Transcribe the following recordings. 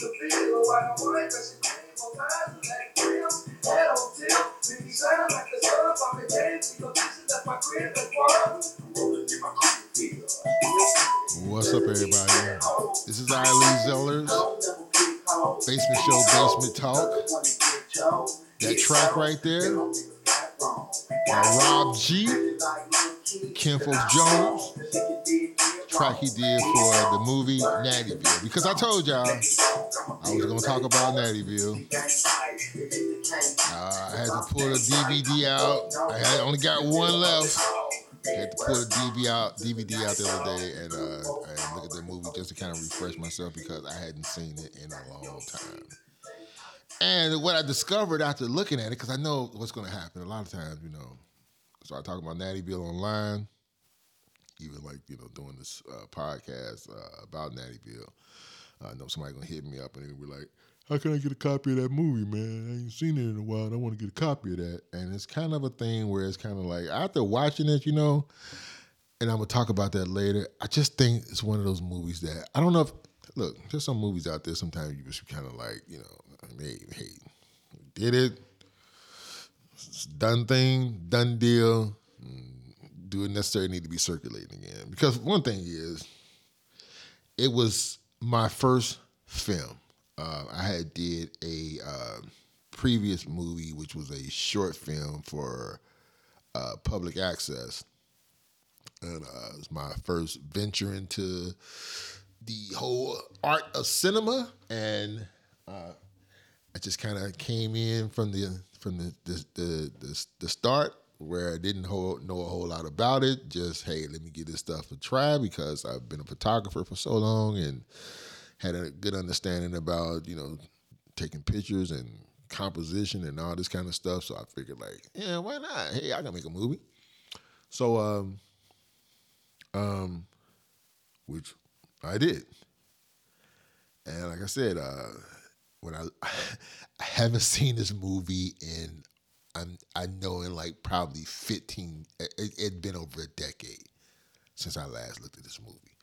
What's up, everybody? This is Eileen Zellers, Basement Show, Basement Talk. That track right there by Rob G, Kinfolk Jones. Track he did for the movie Nattyville. Because I told y'all I was gonna talk about Nattyville. Uh, I had to pull the DVD out. I had only got one left. I had to pull the DVD out, DVD out the other day and, uh, and look at the movie just to kind of refresh myself because I hadn't seen it in a long time. And what I discovered after looking at it, because I know what's going to happen. A lot of times, you know, start talking about Nattyville online, even like you know doing this uh, podcast uh, about Nattyville. I know somebody gonna hit me up and they're be like, "How can I get a copy of that movie, man? I ain't seen it in a while. I want to get a copy of that." And it's kind of a thing where it's kind of like after watching it, you know, and I'm gonna talk about that later. I just think it's one of those movies that I don't know if look. There's some movies out there. Sometimes you just kind of like you know, hey, hey, did it. It's done thing, done deal. Do it necessarily need to be circulating again? Because one thing is, it was my first film. Uh, I had did a uh, previous movie, which was a short film for uh, public access, and uh, it was my first venture into the whole art of cinema, and uh, I just kind of came in from the from the the, the the the start where I didn't know a whole lot about it. Just hey, let me give this stuff a try because I've been a photographer for so long and had a good understanding about you know taking pictures and composition and all this kind of stuff. So I figured like, yeah, why not? Hey, I can make a movie. So um um which I did. And like I said, uh when I I haven't seen this movie in I'm I know in like probably 15 it had been over a decade since I last looked at this movie.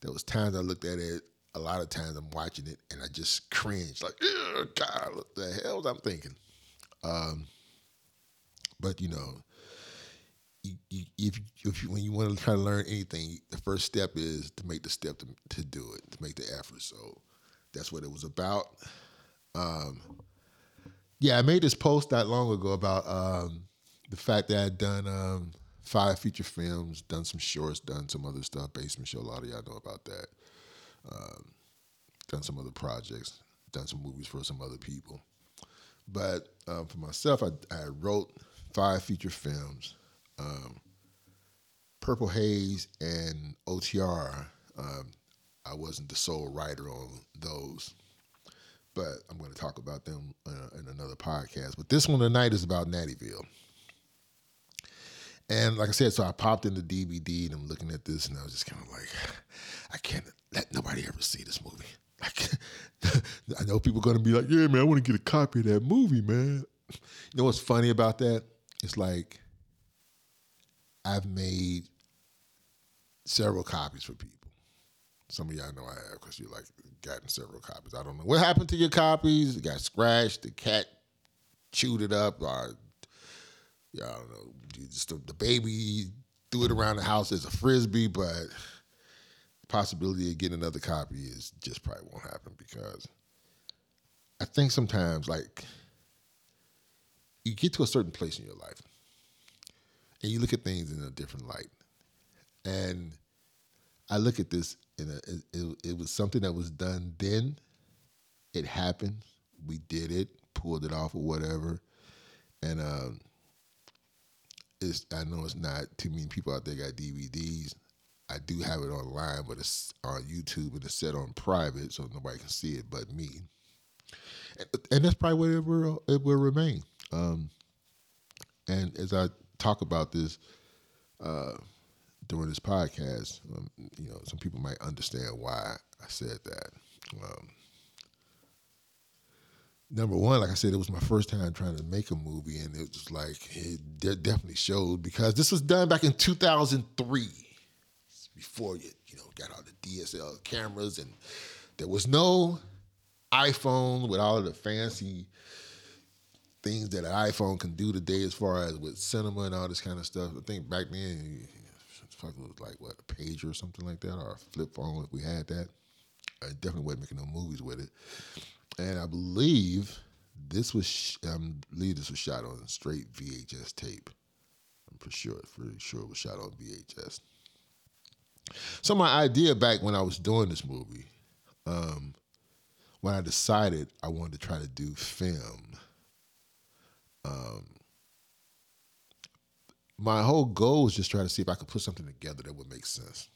There was times I looked at it, a lot of times I'm watching it and I just cringe like, God, what the hell was I thinking? Um, but you know, you, you, if if you, when you want to try to learn anything, the first step is to make the step to, to do it, to make the effort. So that's what it was about. Um, yeah, I made this post not long ago about um, the fact that I'd done um, five feature films, done some shorts, done some other stuff. Basement Show, a lot of y'all know about that. Um, done some other projects, done some movies for some other people. But um, for myself, I, I, wrote five feature films. Um, Purple Haze and OTR, um, I wasn't the sole writer on those but I'm going to talk about them uh, in another podcast. But this one tonight is about Nattyville. And like I said, so I popped in the DVD and I'm looking at this and I was just kind of like, I can't let nobody ever see this movie. Like, I know people are going to be like, yeah, man, I want to get a copy of that movie, man. You know what's funny about that? It's like I've made several copies for people. Some of y'all know I have because you like gotten several copies. I don't know what happened to your copies. It got scratched. The cat chewed it up, or yeah, I don't know. Just the, baby threw it around the house as a frisbee, but the possibility of getting another copy is just probably won't happen because I think sometimes like you get to a certain place in your life and you look at things in a different light. And I look at this and it, it, it was something that was done then. It happened. We did it, pulled it off or whatever, and um, it's I know it's not too many people out there got DVDs. I do have it online, but it's on YouTube and it's set on private, so nobody can see it but me. And, and that's probably where it will, it will remain. Um, and as I talk about this, uh, during this podcast, um, you know, some people might understand why I said that. Um, number one, like I said, it was my first time trying to make a movie, and it was like it definitely showed because this was done back in 2003, before you you know got all the DSL cameras, and there was no iPhone with all of the fancy things that an iPhone can do today, as far as with cinema and all this kind of stuff. I think back then, fuck, it was like what a pager or something like that, or a flip phone if we had that. I definitely wasn't making no movies with it. And I believe this was, I believe this was shot on straight VHS tape. I'm for sure, pretty sure it was shot on VHS. So my idea back when I was doing this movie, um, when I decided I wanted to try to do film, um, my whole goal was just trying to see if I could put something together that would make sense.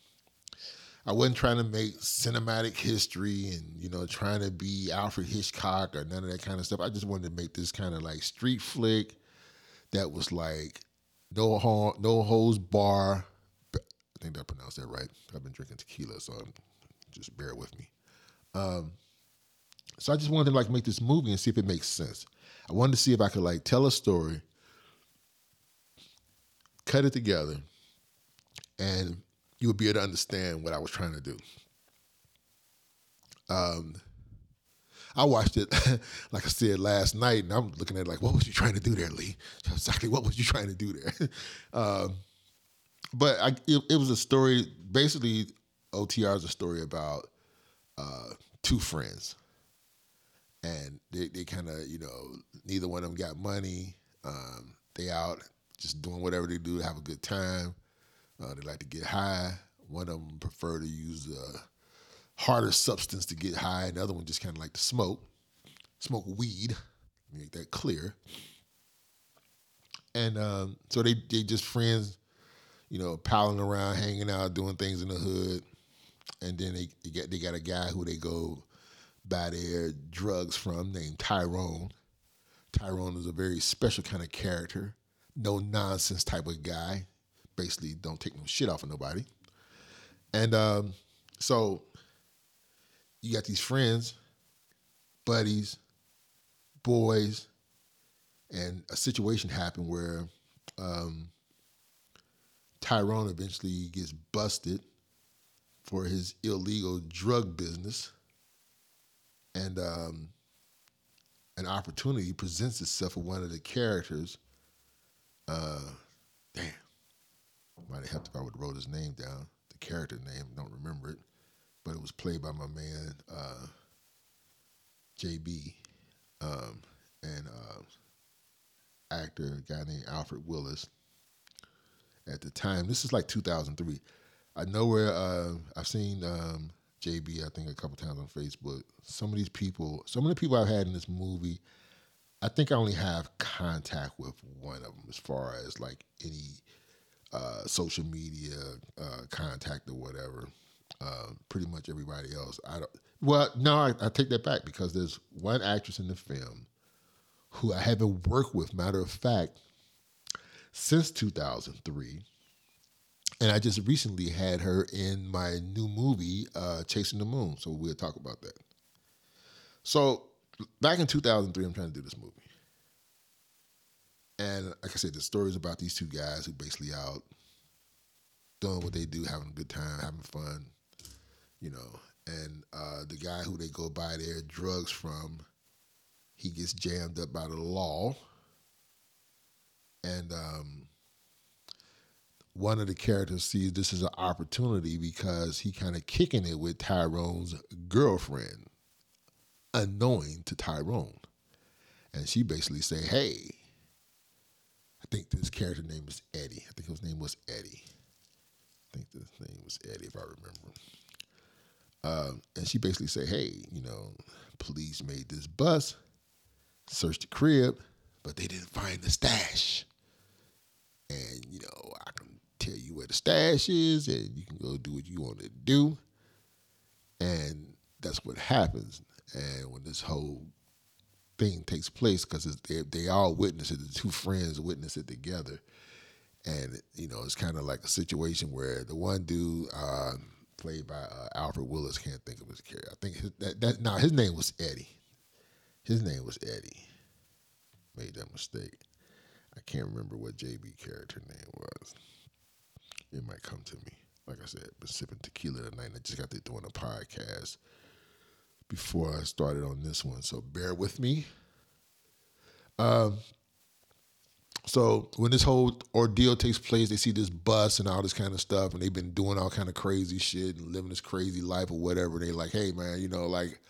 I wasn't trying to make cinematic history and you know trying to be Alfred Hitchcock or none of that kind of stuff. I just wanted to make this kind of like street flick that was like no ho- no holds bar. I think I pronounced that right. I've been drinking tequila, so I'm, just bear with me. Um, so I just wanted to like make this movie and see if it makes sense. I wanted to see if I could like tell a story, cut it together, and you would be able to understand what I was trying to do. Um, I watched it, like I said last night, and I'm looking at it like, what was you trying to do there, Lee? Exactly what was you trying to do there? um, but I, it, it, was a story. Basically, OTR is a story about uh, two friends, and they, they kind of, you know, neither one of them got money. Um, they out just doing whatever they do to have a good time. Uh, they like to get high. One of them prefer to use a harder substance to get high. The other one just kind of like to smoke, smoke weed. Make that clear. And um, so they they just friends, you know, palling around, hanging out, doing things in the hood. And then they, they get they got a guy who they go buy their drugs from named Tyrone. Tyrone is a very special kind of character, no nonsense type of guy basically don't take no shit off of nobody. And um, so you got these friends, buddies, boys, and a situation happened where um, Tyrone eventually gets busted for his illegal drug business. And um, an opportunity presents itself for one of the characters. Uh, damn, might have helped if I would have wrote his name down, the character name, don't remember it, but it was played by my man uh, JB um, and uh, actor, guy named Alfred Willis. At the time, this is like 2003. I know where uh, I've seen um, JB, I think, a couple times on Facebook. Some of these people, some of the people I've had in this movie, I think I only have contact with one of them as far as like any uh, social media uh, contact or whatever. Uh, pretty much everybody else. I don't. Well, no, I, I, take that back because there's one actress in the film who I haven't worked with. Matter of fact, since 2003, and I just recently had her in my new movie, uh, Chasing the Moon. So we'll talk about that. So back in 2003, I'm trying to do this movie. And like I said, the story is about these two guys who basically out doing what they do, having a good time, having fun, you know. And uh, the guy who they go buy their drugs from, he gets jammed up by the law. And um, one of the characters sees this as an opportunity because he kind of kicking it with Tyrone's girlfriend, unknowing to Tyrone. And she basically say, hey, I think this character name is Eddie. I think his name was Eddie. I think his name was Eddie, if I remember. Uh, and she basically said, "Hey, you know, police made this bus, searched the crib, but they didn't find the stash. And you know, I can tell you where the stash is, and you can go do what you want to do. And that's what happens. And when this whole thing takes place because they they all witness it. The two friends witness it together, and you know it's kind of like a situation where the one dude uh, played by uh, Alfred Willis can't think of his character. I think his, that that now his name was Eddie. His name was Eddie. Made that mistake. I can't remember what JB character name was. It might come to me. Like I said, been sipping tequila tonight. And I just got to doing a podcast before I started on this one. So bear with me. Um, so when this whole ordeal takes place, they see this bus and all this kind of stuff, and they've been doing all kind of crazy shit and living this crazy life or whatever. They like, hey man, you know, like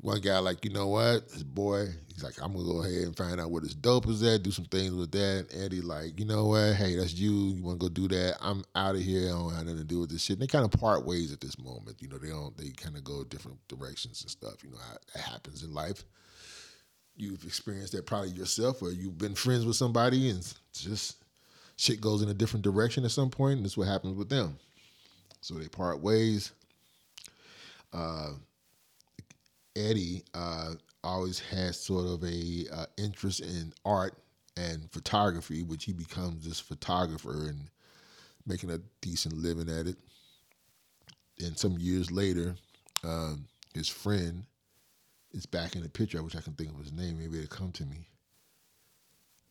one guy like, you know what, this boy, he's like, I'm gonna go ahead and find out where this dope is at, do some things with that. And Eddie like, you know what, hey, that's you. You wanna go do that? I'm out of here. I don't have nothing to do with this shit. And they kind of part ways at this moment. You know, they don't. They kind of go different directions and stuff. You know, that happens in life you've experienced that probably yourself, or you've been friends with somebody and just shit goes in a different direction at some point, and this is what happens with them. So they part ways. Uh, Eddie uh, always has sort of a uh, interest in art and photography, which he becomes this photographer and making a decent living at it. And some years later, um, his friend is back in the picture. I wish I can think of his name. Maybe it'll come to me.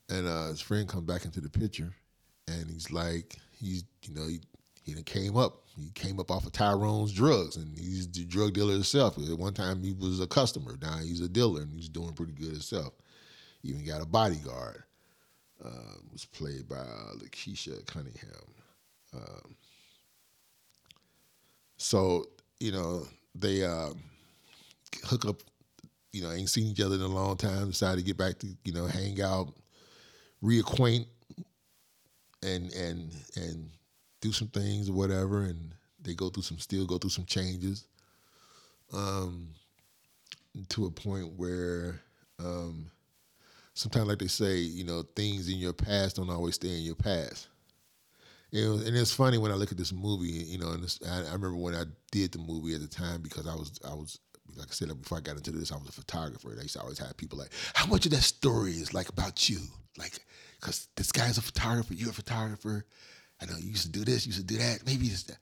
And uh, his friend comes back into the picture, and he's like, he's you know he he came up. He came up off of Tyrone's drugs, and he's the drug dealer himself. At one time, he was a customer. Now he's a dealer, and he's doing pretty good himself. Even got a bodyguard. Uh, was played by Lakeisha Cunningham. Um, so you know they uh, hook up you know, ain't seen each other in a long time, decided to get back to, you know, hang out, reacquaint and and and do some things or whatever and they go through some still go through some changes. Um to a point where um sometimes like they say, you know, things in your past don't always stay in your past. It was, and it's funny when I look at this movie, you know, and this, I, I remember when I did the movie at the time because I was I was like I said before I got into this, I was a photographer. I used to always have people like, "How much of that story is like about you?" Like, because this guy's a photographer, you're a photographer. I know you used to do this, you used to do that. Maybe it's that.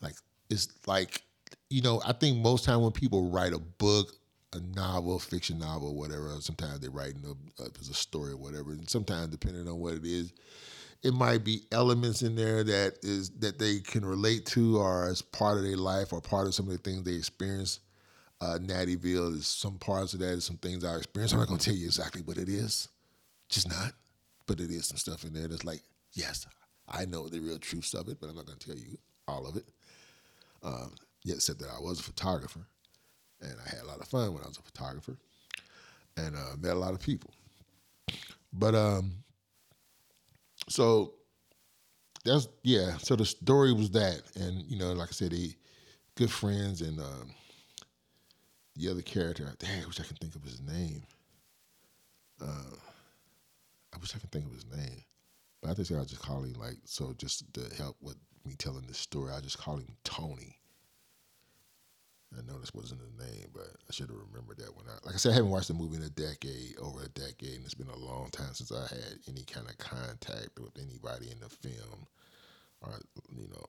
Like, it's like, you know, I think most time when people write a book, a novel, fiction novel, whatever, sometimes they write a, uh, a story or whatever, and sometimes depending on what it is, it might be elements in there that is that they can relate to or as part of their life or part of some of the things they experience uh, Nattyville. is some parts of that, some things I experienced. I'm not gonna tell you exactly what it is, just not. But it is some stuff in there that's like, yes, I know the real truths of it, but I'm not gonna tell you all of it. Um, yet, except that I was a photographer, and I had a lot of fun when I was a photographer, and uh, met a lot of people. But um, so that's yeah. So the story was that, and you know, like I said, they good friends, and um, the other character, dang, I wish I could think of his name. Uh, I wish I could think of his name. But I think I'll just call him like so just to help with me telling this story, I just call him Tony. I know this wasn't the name, but I should have remembered that one. Like I said, I haven't watched the movie in a decade, over a decade, and it's been a long time since I had any kind of contact with anybody in the film, or you know,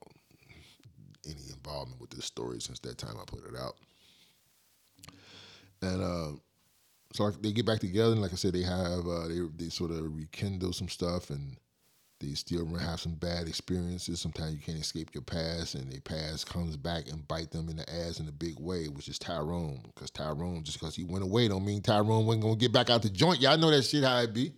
any involvement with this story since that time I put it out and uh, so like, they get back together, and like I said, they have uh, they they sort of rekindle some stuff, and they still have some bad experiences. Sometimes you can't escape your past, and their past comes back and bite them in the ass in a big way, which is Tyrone. Because Tyrone, just because he went away, don't mean Tyrone wasn't gonna get back out the joint. Y'all know that shit how it be.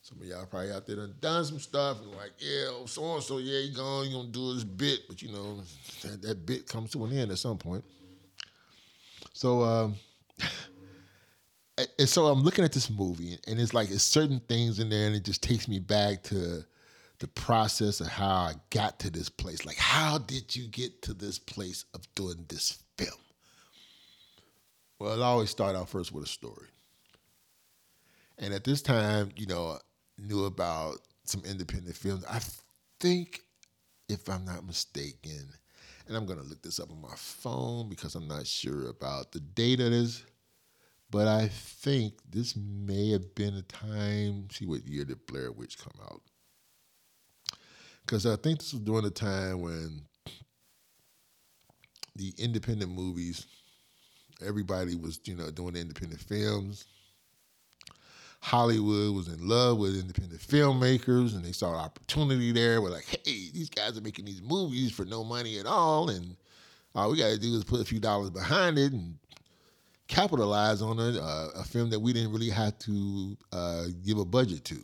Some of y'all probably out there done done some stuff and like, yeah, so and so, yeah, he gone, he gonna do this bit, but you know, that, that bit comes to an end at some point. So. Um, and so I'm looking at this movie, and it's like it's certain things in there, and it just takes me back to the process of how I got to this place. Like, how did you get to this place of doing this film? Well, I always start out first with a story. And at this time, you know, knew about some independent films. I think, if I'm not mistaken, and I'm gonna look this up on my phone because I'm not sure about the date of this. But I think this may have been a time. See what year did Blair Witch come out? Because I think this was during the time when the independent movies, everybody was you know doing independent films. Hollywood was in love with independent filmmakers and they saw an opportunity there. We're like, hey, these guys are making these movies for no money at all. And all we got to do is put a few dollars behind it and capitalize on a, uh, a film that we didn't really have to uh, give a budget to.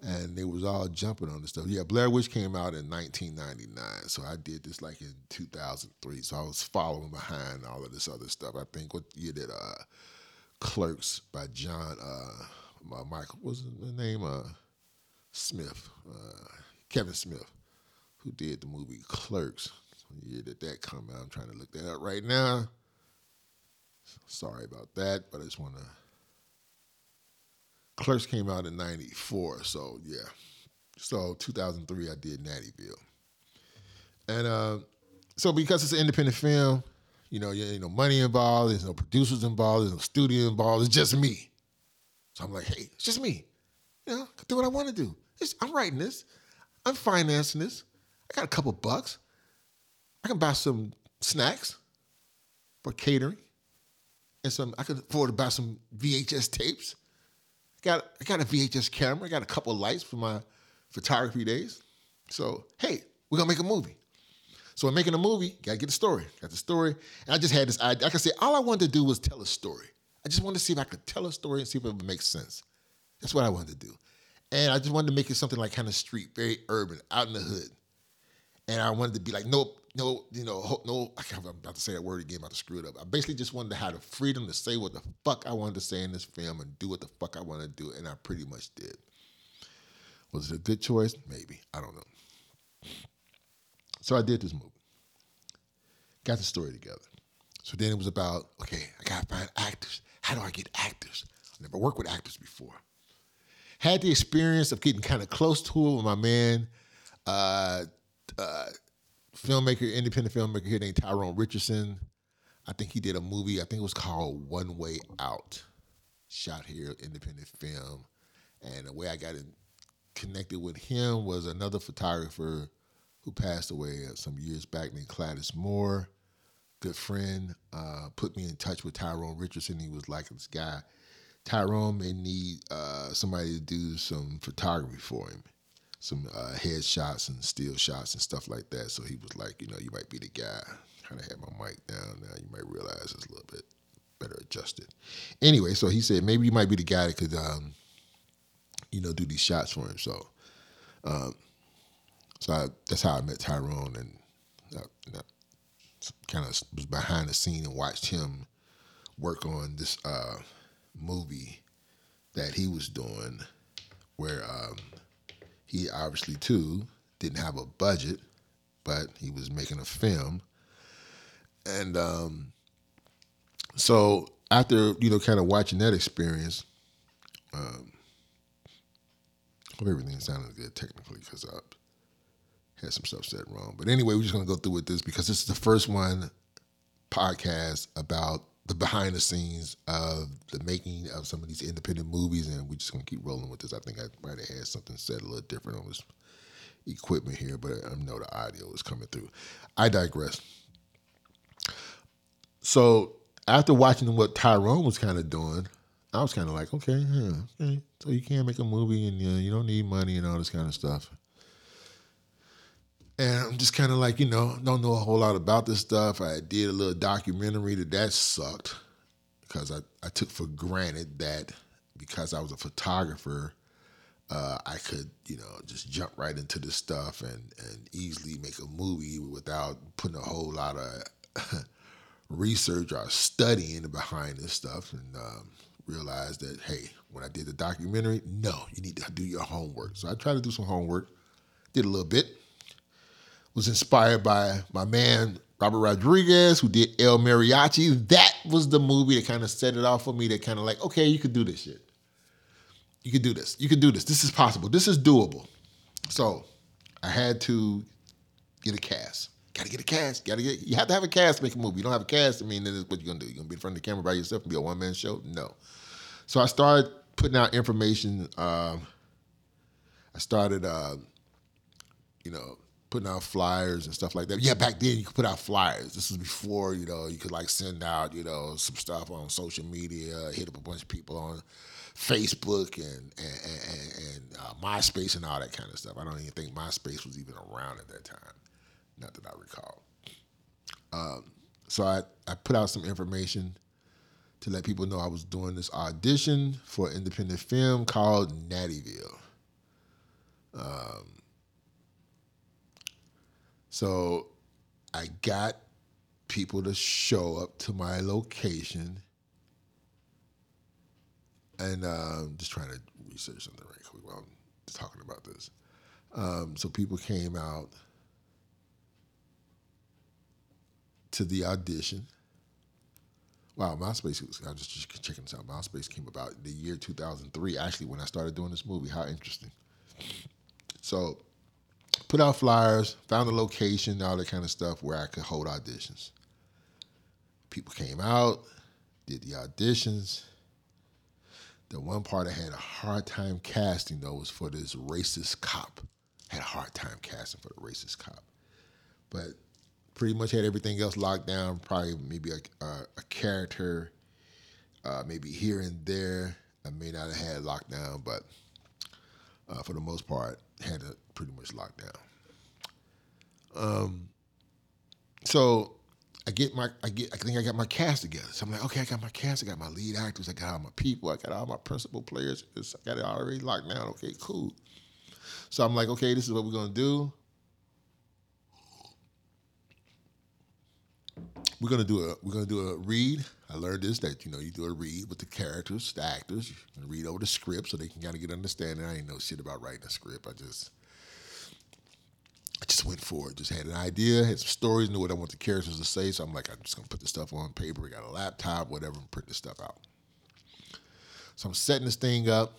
And they was all jumping on the stuff. Yeah, Blair Witch came out in 1999, so I did this like in 2003. So I was following behind all of this other stuff. I think what you did, uh, Clerks by John uh, Michael, what was the name? Uh, Smith, uh, Kevin Smith, who did the movie Clerks. The year did that come out, I'm trying to look that up right now. Sorry about that, but I just want to. Clerks came out in '94, so yeah. So 2003, I did Nattyville, and uh, so because it's an independent film, you know, you know, money involved. There's no producers involved. There's no studio involved. It's just me. So I'm like, hey, it's just me. You know, do what I want to do. It's, I'm writing this. I'm financing this. I got a couple bucks. I can buy some snacks for catering some I could afford to buy some VHS tapes. I got I got a VHS camera. I got a couple lights for my photography days. So hey, we're gonna make a movie. So I'm making a movie, gotta get the story. Got the story. And I just had this idea. Like I said, all I wanted to do was tell a story. I just wanted to see if I could tell a story and see if it would make sense. That's what I wanted to do. And I just wanted to make it something like kind of street, very urban, out in the hood. And I wanted to be like, nope, no, you know, no, I'm about to say that word again, about to screw it up. I basically just wanted to have the freedom to say what the fuck I wanted to say in this film and do what the fuck I wanted to do, and I pretty much did. Was it a good choice? Maybe. I don't know. So I did this movie. Got the story together. So then it was about, okay, I gotta find actors. How do I get actors? I never worked with actors before. Had the experience of getting kind of close to it with my man, uh, uh, filmmaker, independent filmmaker here named Tyrone Richardson. I think he did a movie. I think it was called One Way Out. Shot here, independent film, and the way I got connected with him was another photographer who passed away some years back named Gladys Moore. Good friend, uh, put me in touch with Tyrone Richardson. He was like this guy. Tyrone may need uh, somebody to do some photography for him some uh, headshots and still shots and stuff like that. So he was like, you know, you might be the guy. Kind of had my mic down now. You might realize it's a little bit better adjusted. Anyway, so he said maybe you might be the guy that could, um, you know, do these shots for him. So, um, so I, that's how I met Tyrone and uh, kind of was behind the scene and watched him work on this uh, movie that he was doing, where. Um, he obviously too didn't have a budget, but he was making a film, and um, so after you know, kind of watching that experience, um, hope everything sounded good technically because I had some stuff said wrong. But anyway, we're just gonna go through with this because this is the first one podcast about the behind the scenes of the making of some of these independent movies, and we're just gonna keep rolling with this. I think I might have had something said a little different on this equipment here, but I know the audio is coming through. I digress. So after watching what Tyrone was kind of doing, I was kind of like, okay, yeah, okay, so you can't make a movie and uh, you don't need money and all this kind of stuff. And I'm just kind of like, you know, don't know a whole lot about this stuff. I did a little documentary that that sucked because I, I took for granted that because I was a photographer, uh, I could, you know, just jump right into this stuff and, and easily make a movie without putting a whole lot of research or studying behind this stuff and um, realized that, hey, when I did the documentary, no, you need to do your homework. So I tried to do some homework, did a little bit was inspired by my man Robert Rodriguez, who did El Mariachi. That was the movie that kind of set it off for me. That kind of like, okay, you could do this shit. You could do this. You could do this. This is possible. This is doable. So I had to get a cast. Got to get a cast. Got to get. You have to have a cast to make a movie. You don't have a cast. I mean, then what you gonna do? You gonna be in front of the camera by yourself and be a one man show? No. So I started putting out information. Um, I started, uh, you know, putting out flyers and stuff like that. Yeah, back then you could put out flyers. This was before, you know, you could like send out, you know, some stuff on social media, hit up a bunch of people on Facebook and and, and, and uh, MySpace and all that kind of stuff. I don't even think MySpace was even around at that time, not that I recall. Um, so I, I put out some information, to let people know I was doing this audition for an independent film called Nattyville. Um, so I got people to show up to my location. And uh, just trying to research something right quick while I'm talking about this. Um, so people came out to the audition. Wow, MySpace, I was just checking this out. MySpace came about the year 2003, actually, when I started doing this movie. How interesting. So, put out flyers, found a location, all that kind of stuff where I could hold auditions. People came out, did the auditions. The one part I had a hard time casting, though, was for this racist cop. Had a hard time casting for the racist cop. But pretty much had everything else locked down. Probably maybe a, a, a character, uh, maybe here and there. I may not have had locked down, but uh, for the most part, had it pretty much locked down. Um, so I get my, I get, I think I got my cast together. So I'm like, okay, I got my cast, I got my lead actors, I got all my people, I got all my principal players. I got it already locked down. Okay, cool. So I'm like, okay, this is what we're gonna do. we're gonna do a we're gonna do a read. I learned this that you know you do a read with the characters, the actors. You read over the script so they can kind of get understanding. I ain't know shit about writing a script. I just just went for it. Just had an idea, had some stories, knew what I want the characters to say. So I'm like, I'm just gonna put the stuff on paper. I got a laptop, whatever, and print this stuff out. So I'm setting this thing up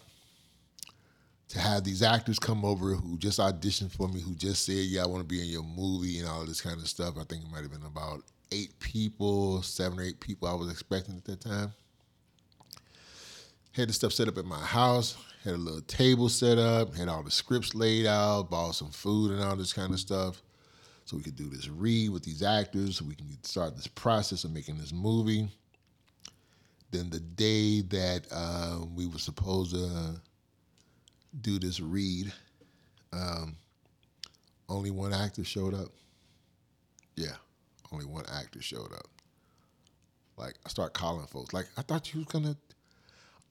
to have these actors come over who just auditioned for me, who just said, "Yeah, I want to be in your movie" and all this kind of stuff. I think it might have been about eight people, seven or eight people I was expecting at that time. Had the stuff set up at my house, had a little table set up, had all the scripts laid out, bought some food and all this kind of stuff. So we could do this read with these actors, so we can start this process of making this movie. Then the day that uh, we were supposed to do this read, um, only one actor showed up. Yeah only one actor showed up. Like I start calling folks. Like I thought you was gonna.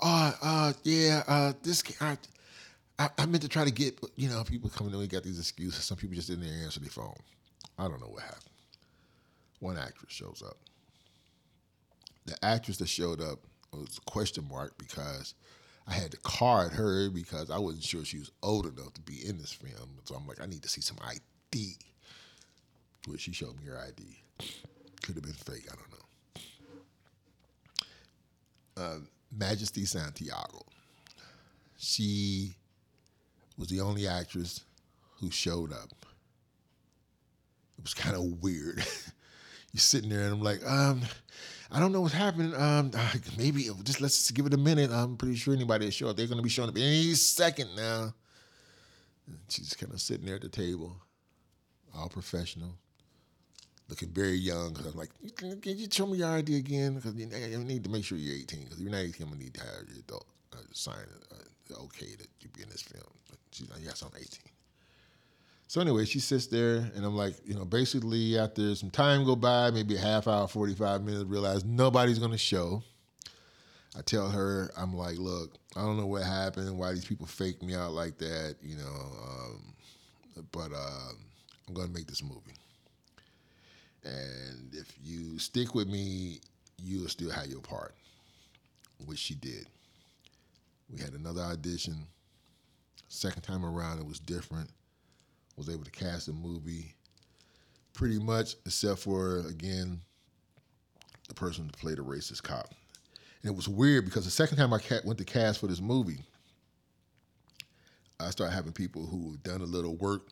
Oh, uh, yeah. Uh, this I, I, I meant to try to get you know people coming in. We got these excuses. Some people just didn't answer their phone. I don't know what happened. One actress shows up. The actress that showed up was a question mark because I had to card her because I wasn't sure she was old enough to be in this film. So I'm like, I need to see some ID. Well, she showed me her ID. Could have been fake. I don't know. Uh, Majesty Santiago. She was the only actress who showed up. It was kind of weird. You're sitting there, and I'm like, um, I don't know what's happening. Um, maybe just let's just give it a minute. I'm pretty sure anybody will show up. They're going to be showing up any second now. And she's kind of sitting there at the table, all professional looking very young. Cause I'm like, can, you show me your ID again? Because you, need to make sure you're 18. Because you're not 18, I'm gonna need to have your adult uh, sign uh, okay that you be in this film. But she's like, yes, I'm 18. So anyway, she sits there, and I'm like, you know, basically after some time go by, maybe a half hour, 45 minutes, realize nobody's gonna show. I tell her, I'm like, look, I don't know what happened, why these people fake me out like that, you know, um, but uh, I'm gonna make this movie. And if you stick with me, you'll still have your part, which she did. We had another audition. Second time around, it was different. Was able to cast a movie pretty much, except for, again, the person to play the racist cop. And it was weird because the second time I went to cast for this movie, I started having people who had done a little work,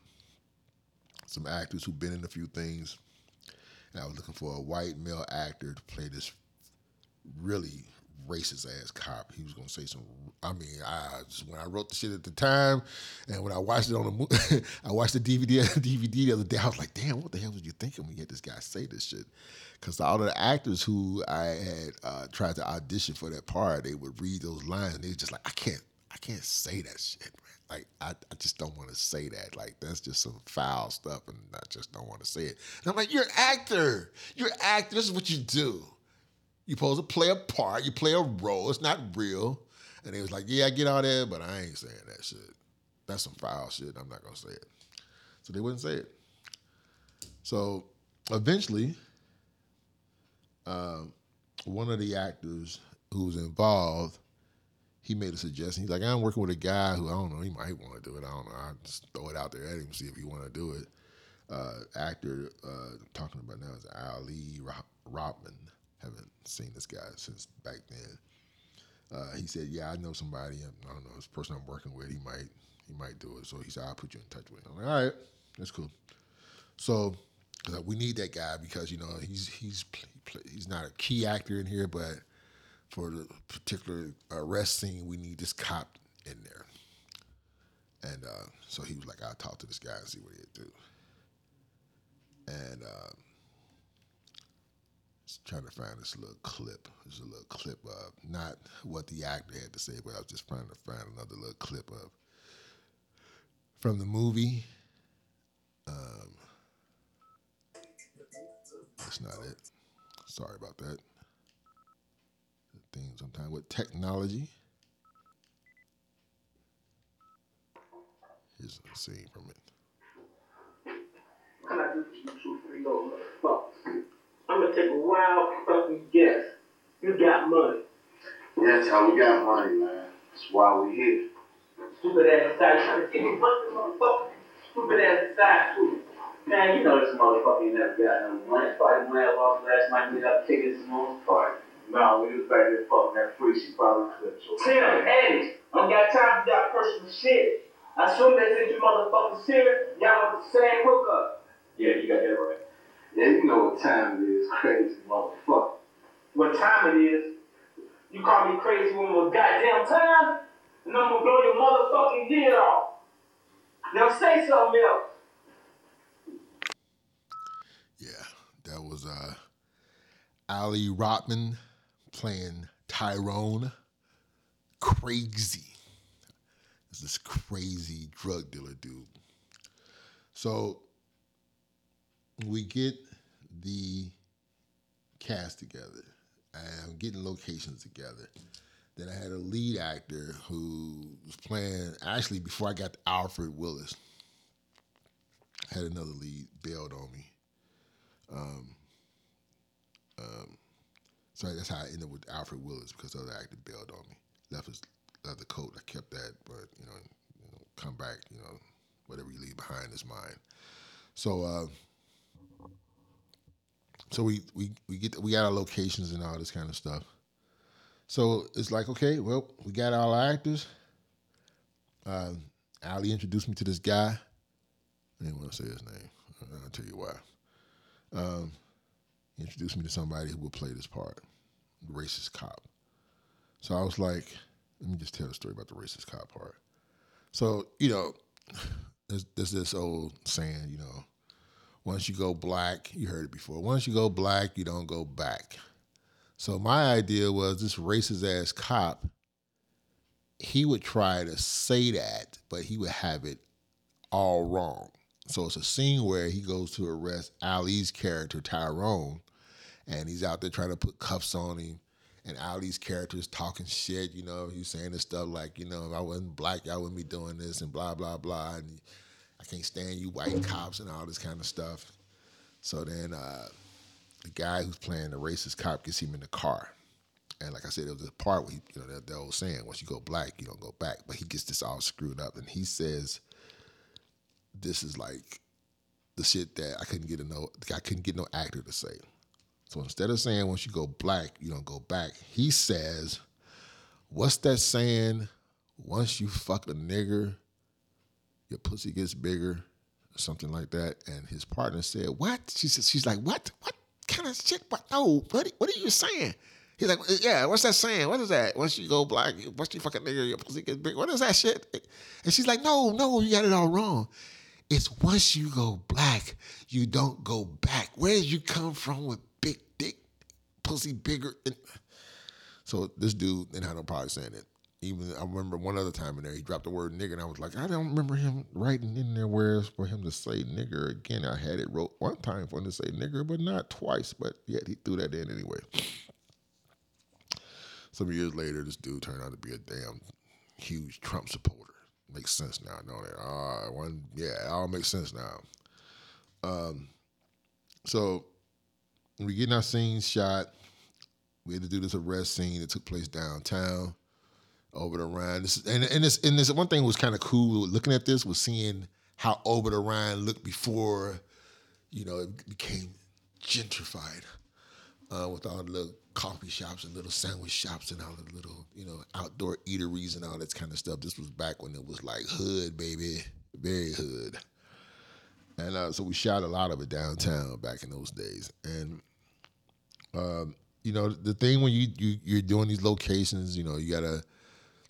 some actors who've been in a few things, and I was looking for a white male actor to play this really racist ass cop. He was gonna say some. I mean, I just when I wrote the shit at the time, and when I watched it on the movie, I watched the DVD DVD the other day. I was like, damn, what the hell was you thinking when you had this guy say this shit? Because all of the actors who I had uh, tried to audition for that part, they would read those lines, and they were just like, I can't, I can't say that shit. Like I, I just don't want to say that. Like that's just some foul stuff, and I just don't want to say it. And I'm like, you're an actor. You're an actor. This is what you do. You're supposed to play a part. You play a role. It's not real. And they was like, yeah, I get all that, but I ain't saying that shit. That's some foul shit. I'm not gonna say it. So they wouldn't say it. So eventually, uh, one of the actors who was involved, he made a suggestion. He's like, I'm working with a guy who I don't know, he might want to do it. I don't know. I just throw it out there at him, see if he want to do it. Uh, actor uh, I'm talking about now is Ali Robin. Haven't seen this guy since back then. Uh, he said, "Yeah, I know somebody. I don't know this person I'm working with. He might, he might do it." So he said, "I'll put you in touch with." Him. I'm like, "All right, that's cool." So we need that guy because you know he's he's he's not a key actor in here, but for the particular arrest scene, we need this cop in there. And uh, so he was like, "I'll talk to this guy and see what he'd do." And uh, trying to find this little clip. There's a little clip of not what the actor had to say, but I was just trying to find another little clip of from the movie. Um, that's not it. Sorry about that. The thing sometimes with technology. Here's a scene from it. Can I do two, three, I'm gonna take a wild fucking guess. You got money. That's how we got money, man. That's why we here. Stupid ass aside, trying to take me money, motherfucker. Stupid ass aside, too. Man, you know this motherfucker ain't never got no money. It's probably money I lost last night. We got tickets to Moon's party. No, we was back there fucking that free. She probably clipped you. Tim, Eddie, I don't got time for that personal shit. I assume they sent you motherfuckers here. Y'all want the same hookup. Yeah, you got that right. Yeah, you know what time it is, crazy motherfucker. What time it is? You call me crazy one more goddamn time, and I'm gonna blow your motherfucking head off. Now say something else. Yeah, that was uh, Ali Rotman playing Tyrone. Crazy. It's this crazy drug dealer dude. So we get the cast together. And I'm getting locations together. Then I had a lead actor who was playing. Actually, before I got to Alfred Willis, I had another lead bailed on me. Um, so that's how I ended with Alfred Willis because the other actor bailed on me. Left his leather coat. I kept that, but you know, you know come back. You know, whatever you leave behind is mine. So. Uh, so we we we get we got our locations and all this kind of stuff. So it's like, okay, well, we got all our actors. Uh, Ali introduced me to this guy. I didn't want to say his name. I'll tell you why. Um, introduced me to somebody who would play this part, the racist cop. So I was like, let me just tell the story about the racist cop part. So, you know, there's, there's this old saying, you know, once you go black, you heard it before. Once you go black, you don't go back. So my idea was this racist ass cop, he would try to say that, but he would have it all wrong. So it's a scene where he goes to arrest Ali's character, Tyrone, and he's out there trying to put cuffs on him. And all these characters talking shit, you know, he's saying this stuff like, you know, if I wasn't black, y'all wouldn't be doing this and blah, blah, blah. And I can't stand you white cops and all this kind of stuff. So then uh, the guy who's playing the racist cop gets him in the car. And like I said, there was a part where he, you know, that old saying, once you go black, you don't go back. But he gets this all screwed up. And he says, this is like the shit that I couldn't get a no, I couldn't get no actor to say. So instead of saying once you go black, you don't go back, he says, what's that saying? Once you fuck a nigger, your pussy gets bigger, something like that. And his partner said, What? She said, She's like, What? What kind of shit? What? No, what, what are you saying? He's like, Yeah, what's that saying? What is that? Once you go black, once you fucking nigga, your pussy gets big. What is that shit? And she's like, No, no, you got it all wrong. It's once you go black, you don't go back. Where did you come from with big dick, pussy bigger? So this dude didn't have no problem saying it even I remember one other time in there, he dropped the word nigger, and I was like, I don't remember him writing in there where for him to say nigger again. I had it wrote one time for him to say nigger, but not twice. But yet he threw that in anyway. Some years later, this dude turned out to be a damn huge Trump supporter. Makes sense now, don't it? Ah, one, yeah, it all makes sense now. Um, so we getting our scenes shot. We had to do this arrest scene that took place downtown over the Rhine. This and and this and this one thing was kind of cool looking at this was seeing how over the Rhine looked before, you know, it became gentrified uh, with all the little coffee shops and little sandwich shops and all the little, you know, outdoor eateries and all that kind of stuff. This was back when it was like hood, baby, very hood. And uh, so we shot a lot of it downtown back in those days. And um, you know, the thing when you, you you're doing these locations, you know, you gotta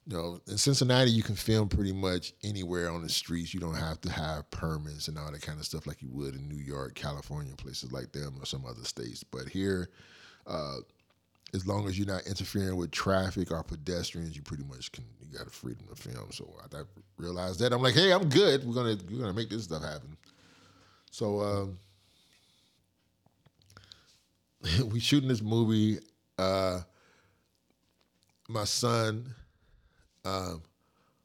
you know, in Cincinnati, you can film pretty much anywhere on the streets. You don't have to have permits and all that kind of stuff like you would in New York, California, places like them, or some other states. But here, uh, as long as you're not interfering with traffic or pedestrians, you pretty much can. You got a freedom to film. So I, I realized that I'm like, hey, I'm good. We're gonna we're gonna make this stuff happen. So um, we shooting this movie. Uh, my son um,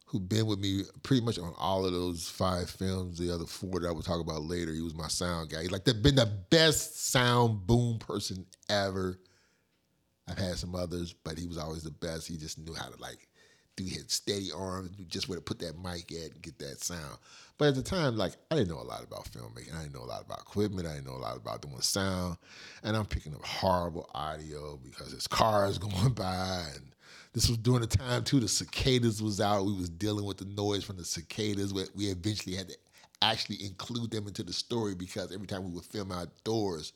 who been with me pretty much on all of those five films. The other four that I will talk about later. He was my sound guy. He's like been the best sound boom person ever. I've had some others, but he was always the best. He just knew how to like do his steady arms, just where to put that mic at and get that sound. But at the time, like I didn't know a lot about filmmaking. I didn't know a lot about equipment. I didn't know a lot about doing sound. And I'm picking up horrible audio because there's cars going by and this was during the time too. The cicadas was out. We was dealing with the noise from the cicadas. We, we eventually had to actually include them into the story because every time we would film outdoors,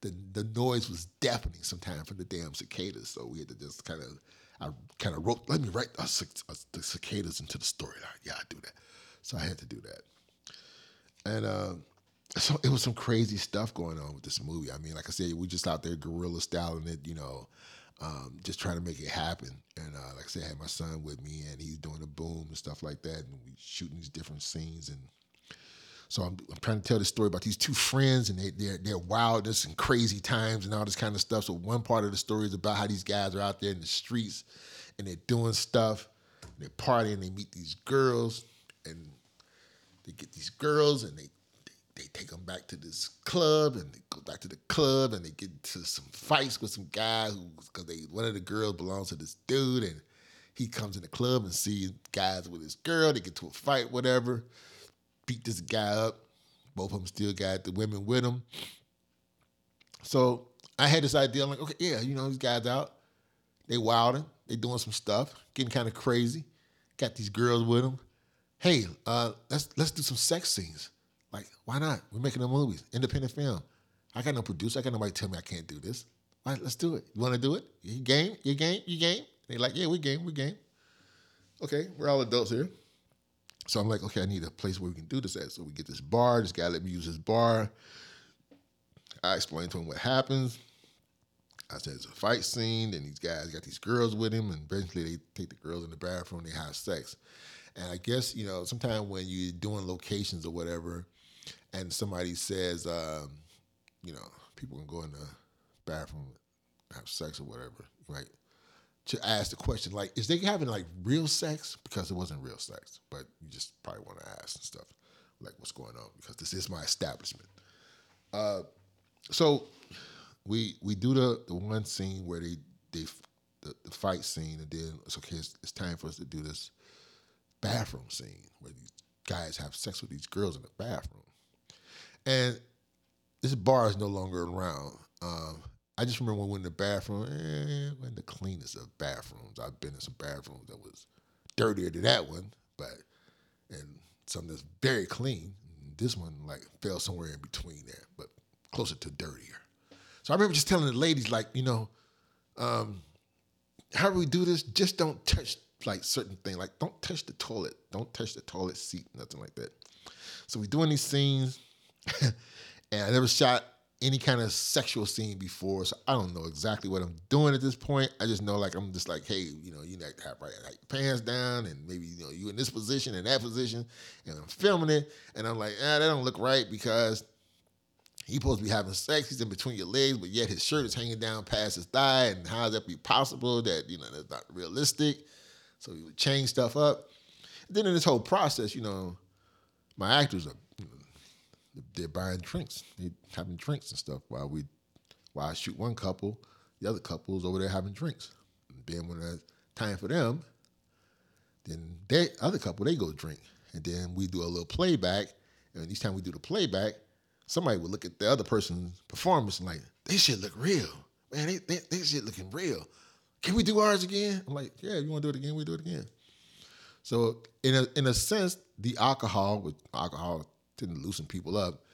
the the noise was deafening sometimes from the damn cicadas. So we had to just kind of, I kind of wrote, let me write a, a, the cicadas into the story. Yeah, I do that. So I had to do that. And uh, so it was some crazy stuff going on with this movie. I mean, like I said, we just out there guerrilla styling it, you know um, just trying to make it happen. And uh, like I said, I had my son with me, and he's doing the boom and stuff like that, and we shooting these different scenes. And so I'm, I'm trying to tell the story about these two friends and they, their their wildness and crazy times and all this kind of stuff. So one part of the story is about how these guys are out there in the streets and they're doing stuff, and they're partying, they meet these girls, and they get these girls and they they take them back to this club and they go back to the club and they get into some fights with some guy who because they one of the girls belongs to this dude and he comes in the club and sees guys with his girl they get to a fight whatever beat this guy up. Both of them still got the women with them so i had this idea i'm like okay yeah you know these guys out. They wilding they doing some stuff getting kind of crazy. Got these girls with them hey uh, let's let's do some sex scenes like, why not? We're making a movie, independent film. I got no producer. I got nobody tell me I can't do this. All right, let's do it. You want to do it? You game? You game? You game? They like, yeah, we game. We game. Okay, we're all adults here. So I'm like, okay, I need a place where we can do this at. So we get this bar. This guy let me use his bar. I explained to him what happens. I said it's a fight scene, and these guys got these girls with him, and eventually they take the girls in the bathroom, and they have sex. And I guess, you know, sometimes when you're doing locations or whatever, and somebody says, um, you know, people can go in the bathroom, have sex or whatever, right? To ask the question, like, is they having like real sex? Because it wasn't real sex, but you just probably want to ask and stuff, like, what's going on? Because this is my establishment. Uh, so we we do the the one scene where they they the, the fight scene, and then it's okay. It's, it's time for us to do this bathroom scene where these guys have sex with these girls in the bathroom. And this bar is no longer around. Um, I just remember when we went in the bathroom, eh, in the cleanest of bathrooms. I've been in some bathrooms that was dirtier than that one, but and some that's very clean. This one like fell somewhere in between there, but closer to dirtier. So I remember just telling the ladies, like, you know, um, how do we do this? Just don't touch like certain things, like don't touch the toilet, don't touch the toilet seat, nothing like that. So we're doing these scenes, and I never shot any kind of sexual scene before, so I don't know exactly what I'm doing at this point. I just know like I'm just like, hey, you know, you have right like pants down, and maybe you know you in this position and that position, and I'm filming it, and I'm like, ah, that don't look right because he supposed to be having sex. He's in between your legs, but yet his shirt is hanging down past his thigh. And how does that be possible? That you know that's not realistic. So he would change stuff up. And then in this whole process, you know, my actors are you know, they're buying drinks, they having drinks and stuff while we while I shoot one couple, the other couple is over there having drinks. And then when it's time for them, then they other couple they go drink, and then we do a little playback. And each time we do the playback, somebody would look at the other person's performance and like, they should look real. Man, they, they, they shit looking real. Can we do ours again? I'm like, yeah, you want to do it again? We do it again. So in a in a sense, the alcohol with alcohol tend to loosen people up.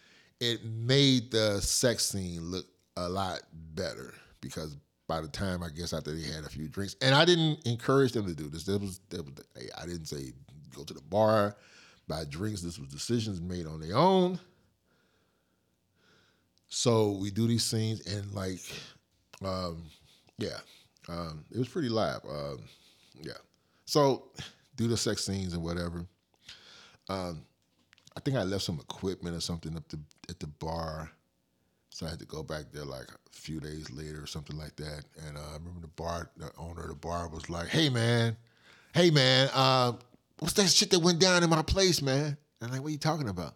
It made the sex scene look a lot better because by the time I guess after they had a few drinks, and I didn't encourage them to do this. Was, was I didn't say go to the bar, buy drinks. This was decisions made on their own. So we do these scenes and like, um, yeah, um, it was pretty live. Um, yeah. So do the sex scenes and whatever. Um, I think I left some equipment or something up at the bar. So I had to go back there like a few days later or something like that. And uh, I remember the bar, the owner of the bar was like, "Hey man, hey man, uh, what's that shit that went down in my place, man?" And I'm like, "What are you talking about?"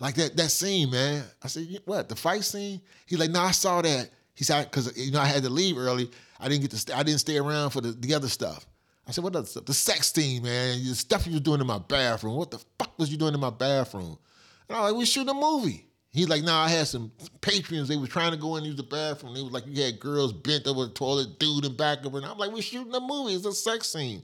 Like that that scene, man. I said, "What? The fight scene?" He's like, "No, I saw that." He said, "Because you know I had to leave early. I didn't get to. St- I didn't stay around for the, the other stuff." I said, "What other stuff? The sex scene, man. The stuff you was doing in my bathroom. What the fuck was you doing in my bathroom?" And I was like, "We shooting a movie." He's like, nah, I had some patrons. They were trying to go in and use the bathroom. They was like, you had girls bent over the toilet, dude in back of her. And I'm like, we're shooting a movie. It's a sex scene.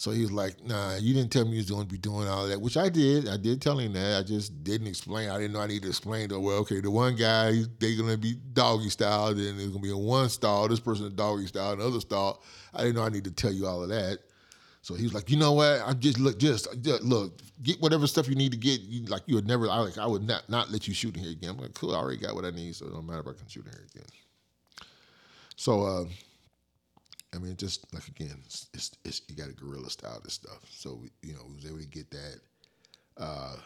So he was like, nah, you didn't tell me you was going to be doing all that, which I did. I did tell him that. I just didn't explain. I didn't know I needed to explain to well, okay, the one guy, they're going to be doggy style. Then there's going to be a one stall. This person is doggy style, another stall. I didn't know I needed to tell you all of that. So he was like, you know what? I just look, just, just look, get whatever stuff you need to get. You, like you would never, I like, I would not not let you shoot in here again. I'm like, cool, I already got what I need, so it don't matter if I can shoot in here again. So, uh, I mean, just like again, it's, it's, it's you got a guerrilla style this stuff. So we, you know, we was able to get that. Uh,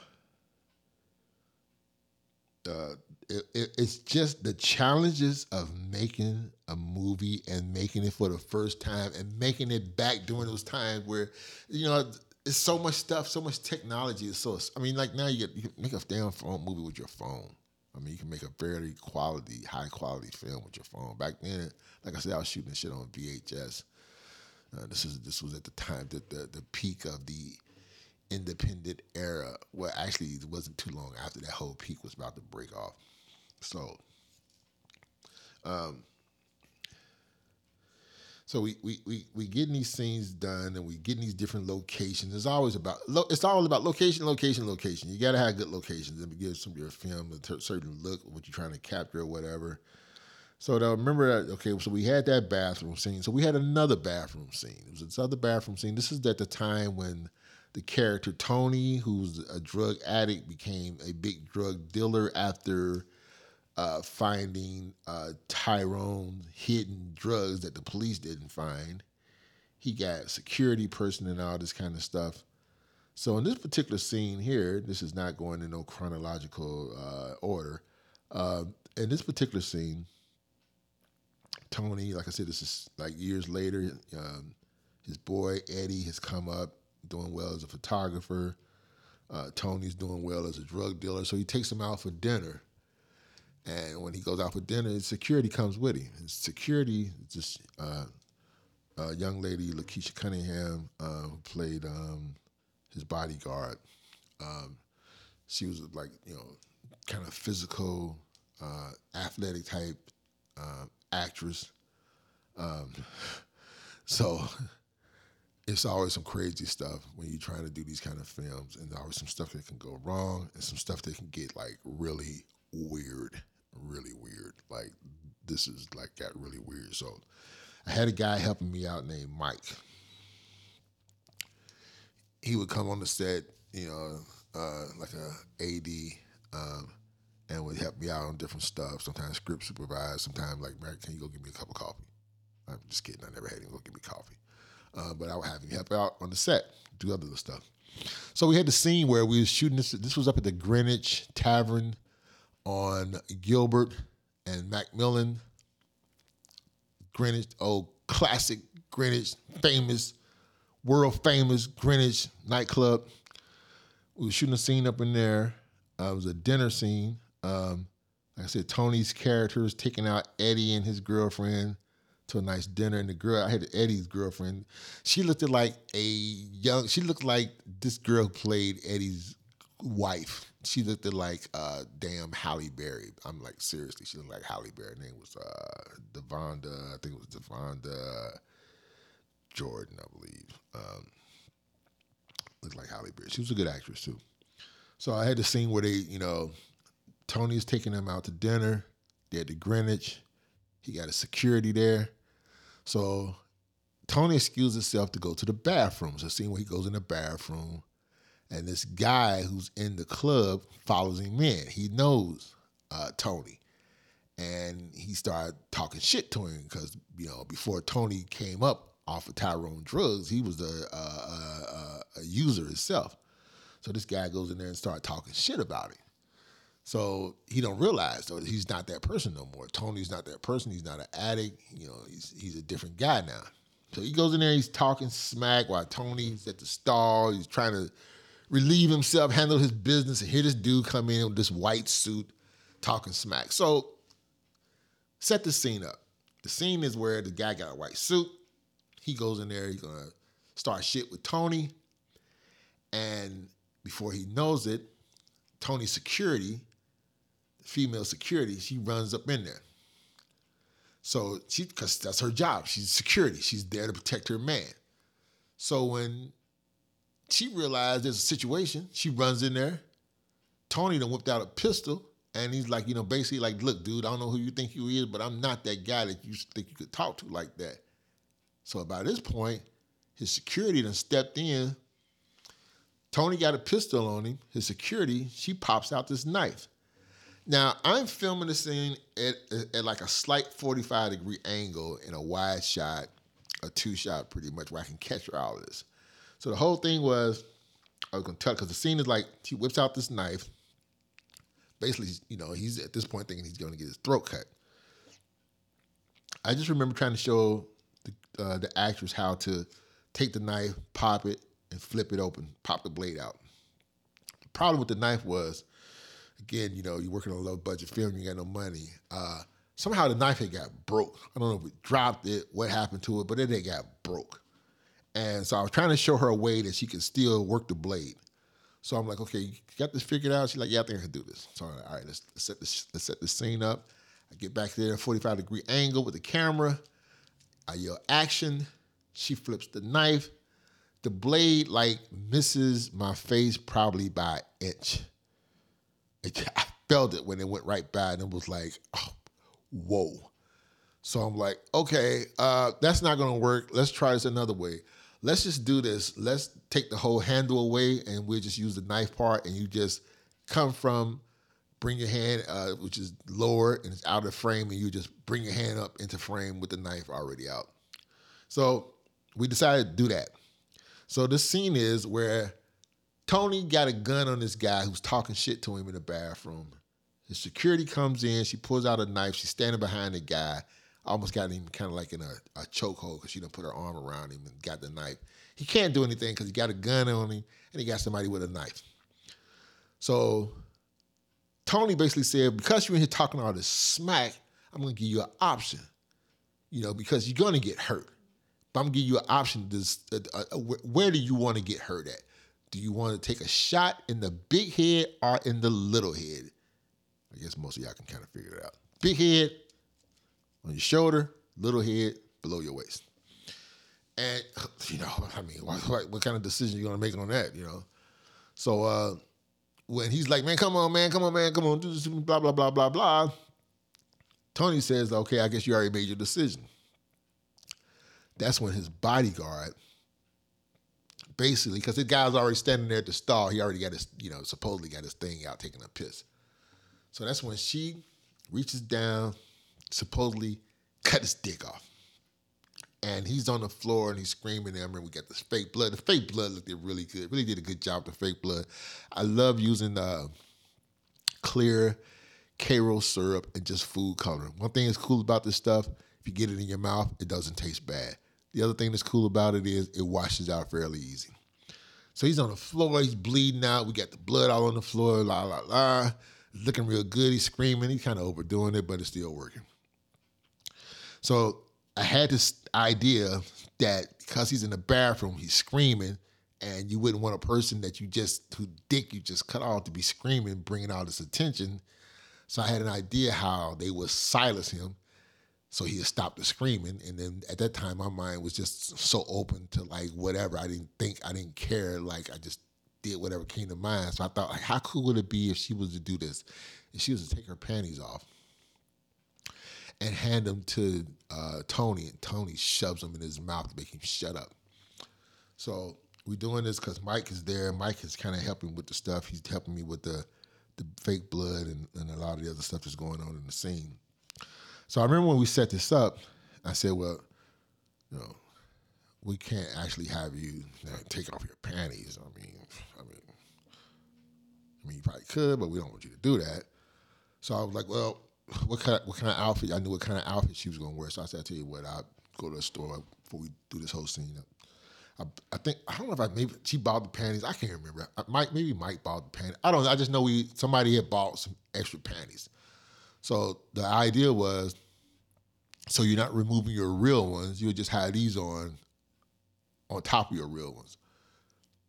uh, it, it, it's just the challenges of making a movie and making it for the first time and making it back during those times where, you know, it's so much stuff, so much technology. It's so I mean, like now you, get, you can make a damn phone movie with your phone. I mean, you can make a fairly quality, high quality film with your phone. Back then, like I said, I was shooting shit on VHS. Uh, this is this was at the time that the the peak of the independent era. Well, actually, it wasn't too long after that whole peak was about to break off. So, um, so we we we we getting these scenes done, and we getting these different locations. It's always about it's all about location, location, location. You got to have good locations and give some of your film a t- certain look, what you're trying to capture or whatever. So now remember that okay, so we had that bathroom scene. So we had another bathroom scene. It was this other bathroom scene. This is at the time when the character Tony, who's a drug addict, became a big drug dealer after uh, finding uh, Tyrone hidden drugs that the police didn't find. He got security person and all this kind of stuff. So in this particular scene here, this is not going in no chronological uh, order. Uh, in this particular scene, Tony, like I said, this is like years later. Um, his boy Eddie has come up, doing well as a photographer. Uh, Tony's doing well as a drug dealer, so he takes him out for dinner. And when he goes out for dinner, security comes with him. His security, just uh, a young lady, Lakeisha Cunningham, uh, played um, his bodyguard. Um, she was like, you know, kind of physical, uh, athletic type uh, actress. Um, so it's always some crazy stuff when you're trying to do these kind of films, and there's always some stuff that can go wrong, and some stuff that can get like really weird, really weird. Like this is like got really weird. So I had a guy helping me out named Mike. He would come on the set, you know, uh, like a AD, um, and would help me out on different stuff. Sometimes script supervise. Sometimes like, Mary, can you go give me a cup of coffee? I'm just kidding. I never had him go give me coffee. Uh, but I would have him help out on the set, do other stuff. So we had the scene where we was shooting this. This was up at the Greenwich Tavern on Gilbert and McMillan, Greenwich, old classic Greenwich, famous, world famous Greenwich nightclub. We were shooting a scene up in there. Uh, it was a dinner scene. Um, like I said, Tony's character is taking out Eddie and his girlfriend to a nice dinner. And the girl, I had Eddie's girlfriend. She looked like a young. She looked like this girl played Eddie's wife. She looked like uh, damn Halle Berry. I'm like seriously, she looked like Halle Berry. Her name was uh, Devonda. I think it was Devonda Jordan, I believe. Um, looked like Halle Berry. She was a good actress too. So I had the scene where they, you know, Tony's taking them out to dinner. They're at the Greenwich. He got a security there. So Tony excused himself to go to the bathroom. So scene where he goes in the bathroom and this guy who's in the club follows him in. He knows uh, Tony. And he started talking shit to him because, you know, before Tony came up off of Tyrone drugs, he was a, a, a, a user himself. So this guy goes in there and starts talking shit about him. So he don't realize though he's not that person no more. Tony's not that person. He's not an addict. You know, he's he's a different guy now. So he goes in there, he's talking smack while Tony's at the stall. He's trying to relieve himself, handle his business, and here this dude come in with this white suit talking smack. So set the scene up. The scene is where the guy got a white suit. He goes in there, he's gonna start shit with Tony. And before he knows it, Tony's security, female security, she runs up in there. So she, because that's her job. She's security. She's there to protect her man. So when she realized there's a situation, she runs in there. Tony then whipped out a pistol, and he's like, you know, basically like, look, dude, I don't know who you think you is, but I'm not that guy that you think you could talk to like that. So by this point, his security then stepped in. Tony got a pistol on him. His security, she pops out this knife. Now I'm filming the scene at, at, like a slight 45 degree angle in a wide shot, a two shot pretty much, where I can catch all of this. So the whole thing was, I was gonna tell because the scene is like he whips out this knife. Basically, you know, he's at this point thinking he's gonna get his throat cut. I just remember trying to show the, uh, the actress how to take the knife, pop it, and flip it open, pop the blade out. The problem with the knife was, again, you know, you're working on a low budget film, you got no money. Uh, somehow the knife had got broke. I don't know if we dropped it, what happened to it, but it had got broke. And so I was trying to show her a way that she could still work the blade. So I'm like, okay, you got this figured out? She's like, yeah, I think I can do this. So I'm like, all right, let's, set this, let's set the scene up. I get back there, 45 degree angle with the camera. I yell action. She flips the knife. The blade like misses my face probably by an inch. It, I felt it when it went right by, and it was like, oh, whoa. So I'm like, okay, uh, that's not gonna work. Let's try this another way. Let's just do this. Let's take the whole handle away, and we'll just use the knife part, and you just come from, bring your hand, uh, which is lower and it's out of frame, and you just bring your hand up into frame with the knife already out. So we decided to do that. So this scene is where Tony got a gun on this guy who's talking shit to him in the bathroom. His security comes in, she pulls out a knife, she's standing behind the guy. Almost got him kind of like in a, a chokehold because she done put her arm around him and got the knife. He can't do anything because he got a gun on him and he got somebody with a knife. So Tony basically said, because you're in here talking all this smack, I'm gonna give you an option. You know, because you're gonna get hurt. But I'm gonna give you an option. This, uh, uh, where do you want to get hurt at? Do you want to take a shot in the big head or in the little head? I guess most of y'all can kind of figure it out. Big head on your shoulder, little head below your waist. And you know, I mean, what, what kind of decision you gonna make on that? You know, so uh, when he's like, "Man, come on, man, come on, man, come on, do this," blah blah blah blah blah. Tony says, "Okay, I guess you already made your decision." That's when his bodyguard, basically, because the guy's already standing there at the stall, he already got his, you know, supposedly got his thing out taking a piss. So that's when she reaches down, supposedly cut his dick off. And he's on the floor and he's screaming at me. We got this fake blood. The fake blood looked really good. Really did a good job the fake blood. I love using uh, clear Karo syrup, and just food coloring. One thing that's cool about this stuff, if you get it in your mouth, it doesn't taste bad. The other thing that's cool about it is it washes out fairly easy. So he's on the floor, he's bleeding out. We got the blood all on the floor, la la la. Looking real good. He's screaming. He's kind of overdoing it, but it's still working. So I had this idea that because he's in the bathroom, he's screaming, and you wouldn't want a person that you just who dick you just cut off to be screaming, bringing all this attention. So I had an idea how they would silence him so he would stop the screaming. And then at that time, my mind was just so open to like whatever. I didn't think, I didn't care. Like I just did whatever came to mind. So I thought, like, how cool would it be if she was to do this? And she was to take her panties off and hand them to uh, Tony, and Tony shoves them in his mouth to make him shut up. So we're doing this because Mike is there. Mike is kind of helping with the stuff. He's helping me with the the fake blood and, and a lot of the other stuff that's going on in the scene. So I remember when we set this up, I said, well, you know, we can't actually have you, you know, take off your panties. I mean, I mean, I mean, you probably could, but we don't want you to do that. So I was like, well, what kind of, what kind of outfit? I knew what kind of outfit she was to wear. So I said, I'll tell you what, I'll go to the store before we do this whole scene. I, I think I don't know if I maybe she bought the panties. I can't remember. I, Mike maybe Mike bought the panties. I don't. know. I just know we somebody had bought some extra panties. So the idea was, so you're not removing your real ones. You just have these on, on top of your real ones.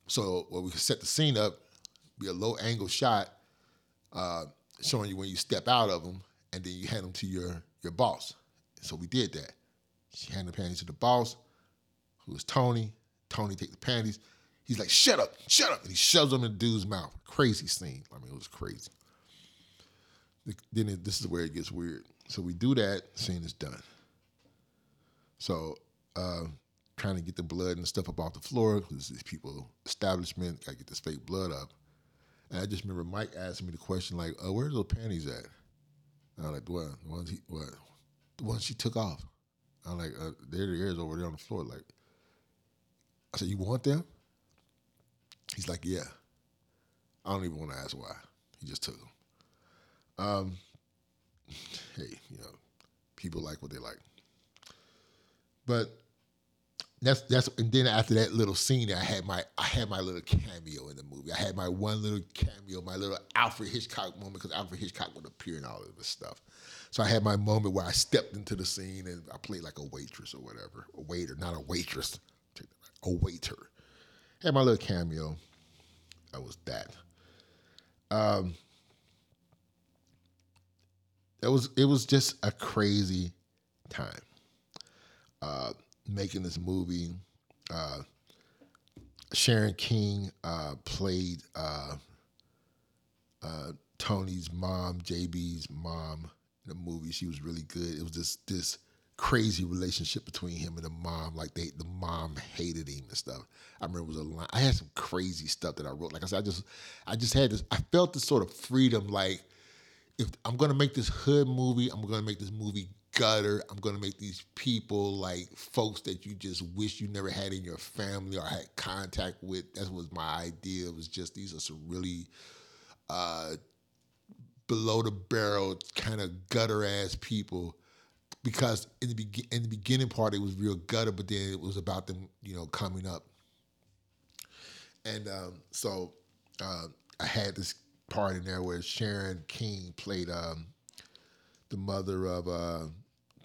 So when we could set the scene up, be a low angle shot, uh, showing you when you step out of them, and then you hand them to your your boss. So we did that. She handed the panties to the boss, who was Tony. Tony take the panties. He's like, "Shut up, shut up!" And he shoves them in the dude's mouth. Crazy scene. I mean, it was crazy. Then it, this is where it gets weird. So we do that. Scene is done. So uh, trying to get the blood and stuff up off the floor because these people establishment got to get this fake blood up. And I just remember Mike asking me the question like, uh, "Where's those panties at?" And I'm like, "What? The ones he what? The ones she took off." I'm like, uh, "There it is over there on the floor." Like, I said, "You want them?" He's like, "Yeah." I don't even want to ask why. He just took them. Um, hey, you know, people like what they like. But that's that's and then after that little scene, I had my I had my little cameo in the movie. I had my one little cameo, my little Alfred Hitchcock moment because Alfred Hitchcock would appear in all of this stuff. So I had my moment where I stepped into the scene and I played like a waitress or whatever, a waiter, not a waitress, a waiter. Had my little cameo. That was that. Um, it was it was just a crazy time uh, making this movie. Uh, Sharon King uh, played uh, uh, Tony's mom, JB's mom in the movie. She was really good. It was just this crazy relationship between him and the mom. Like they, the mom hated him and stuff. I remember it was a line. I had some crazy stuff that I wrote. Like I said, I just, I just had this. I felt this sort of freedom. Like if I'm gonna make this hood movie, I'm gonna make this movie gutter. I'm gonna make these people like folks that you just wish you never had in your family or had contact with. That was my idea. It was just these are some really uh, below the barrel kind of gutter ass people. Because in the be- in the beginning part it was real gutter, but then it was about them, you know, coming up. And um, so uh, I had this part in there where Sharon King played um, the mother of uh,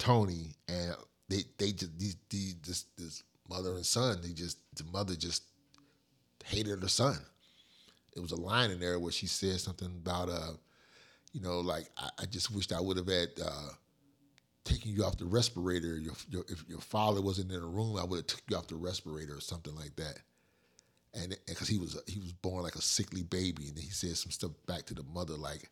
Tony, and they they just these, these this this mother and son they just the mother just hated her son. It was a line in there where she said something about uh, you know, like I, I just wished I would have had uh, taken you off the respirator. Your, your if your father wasn't in the room, I would have took you off the respirator or something like that and because he was he was born like a sickly baby, and he said some stuff back to the mother like,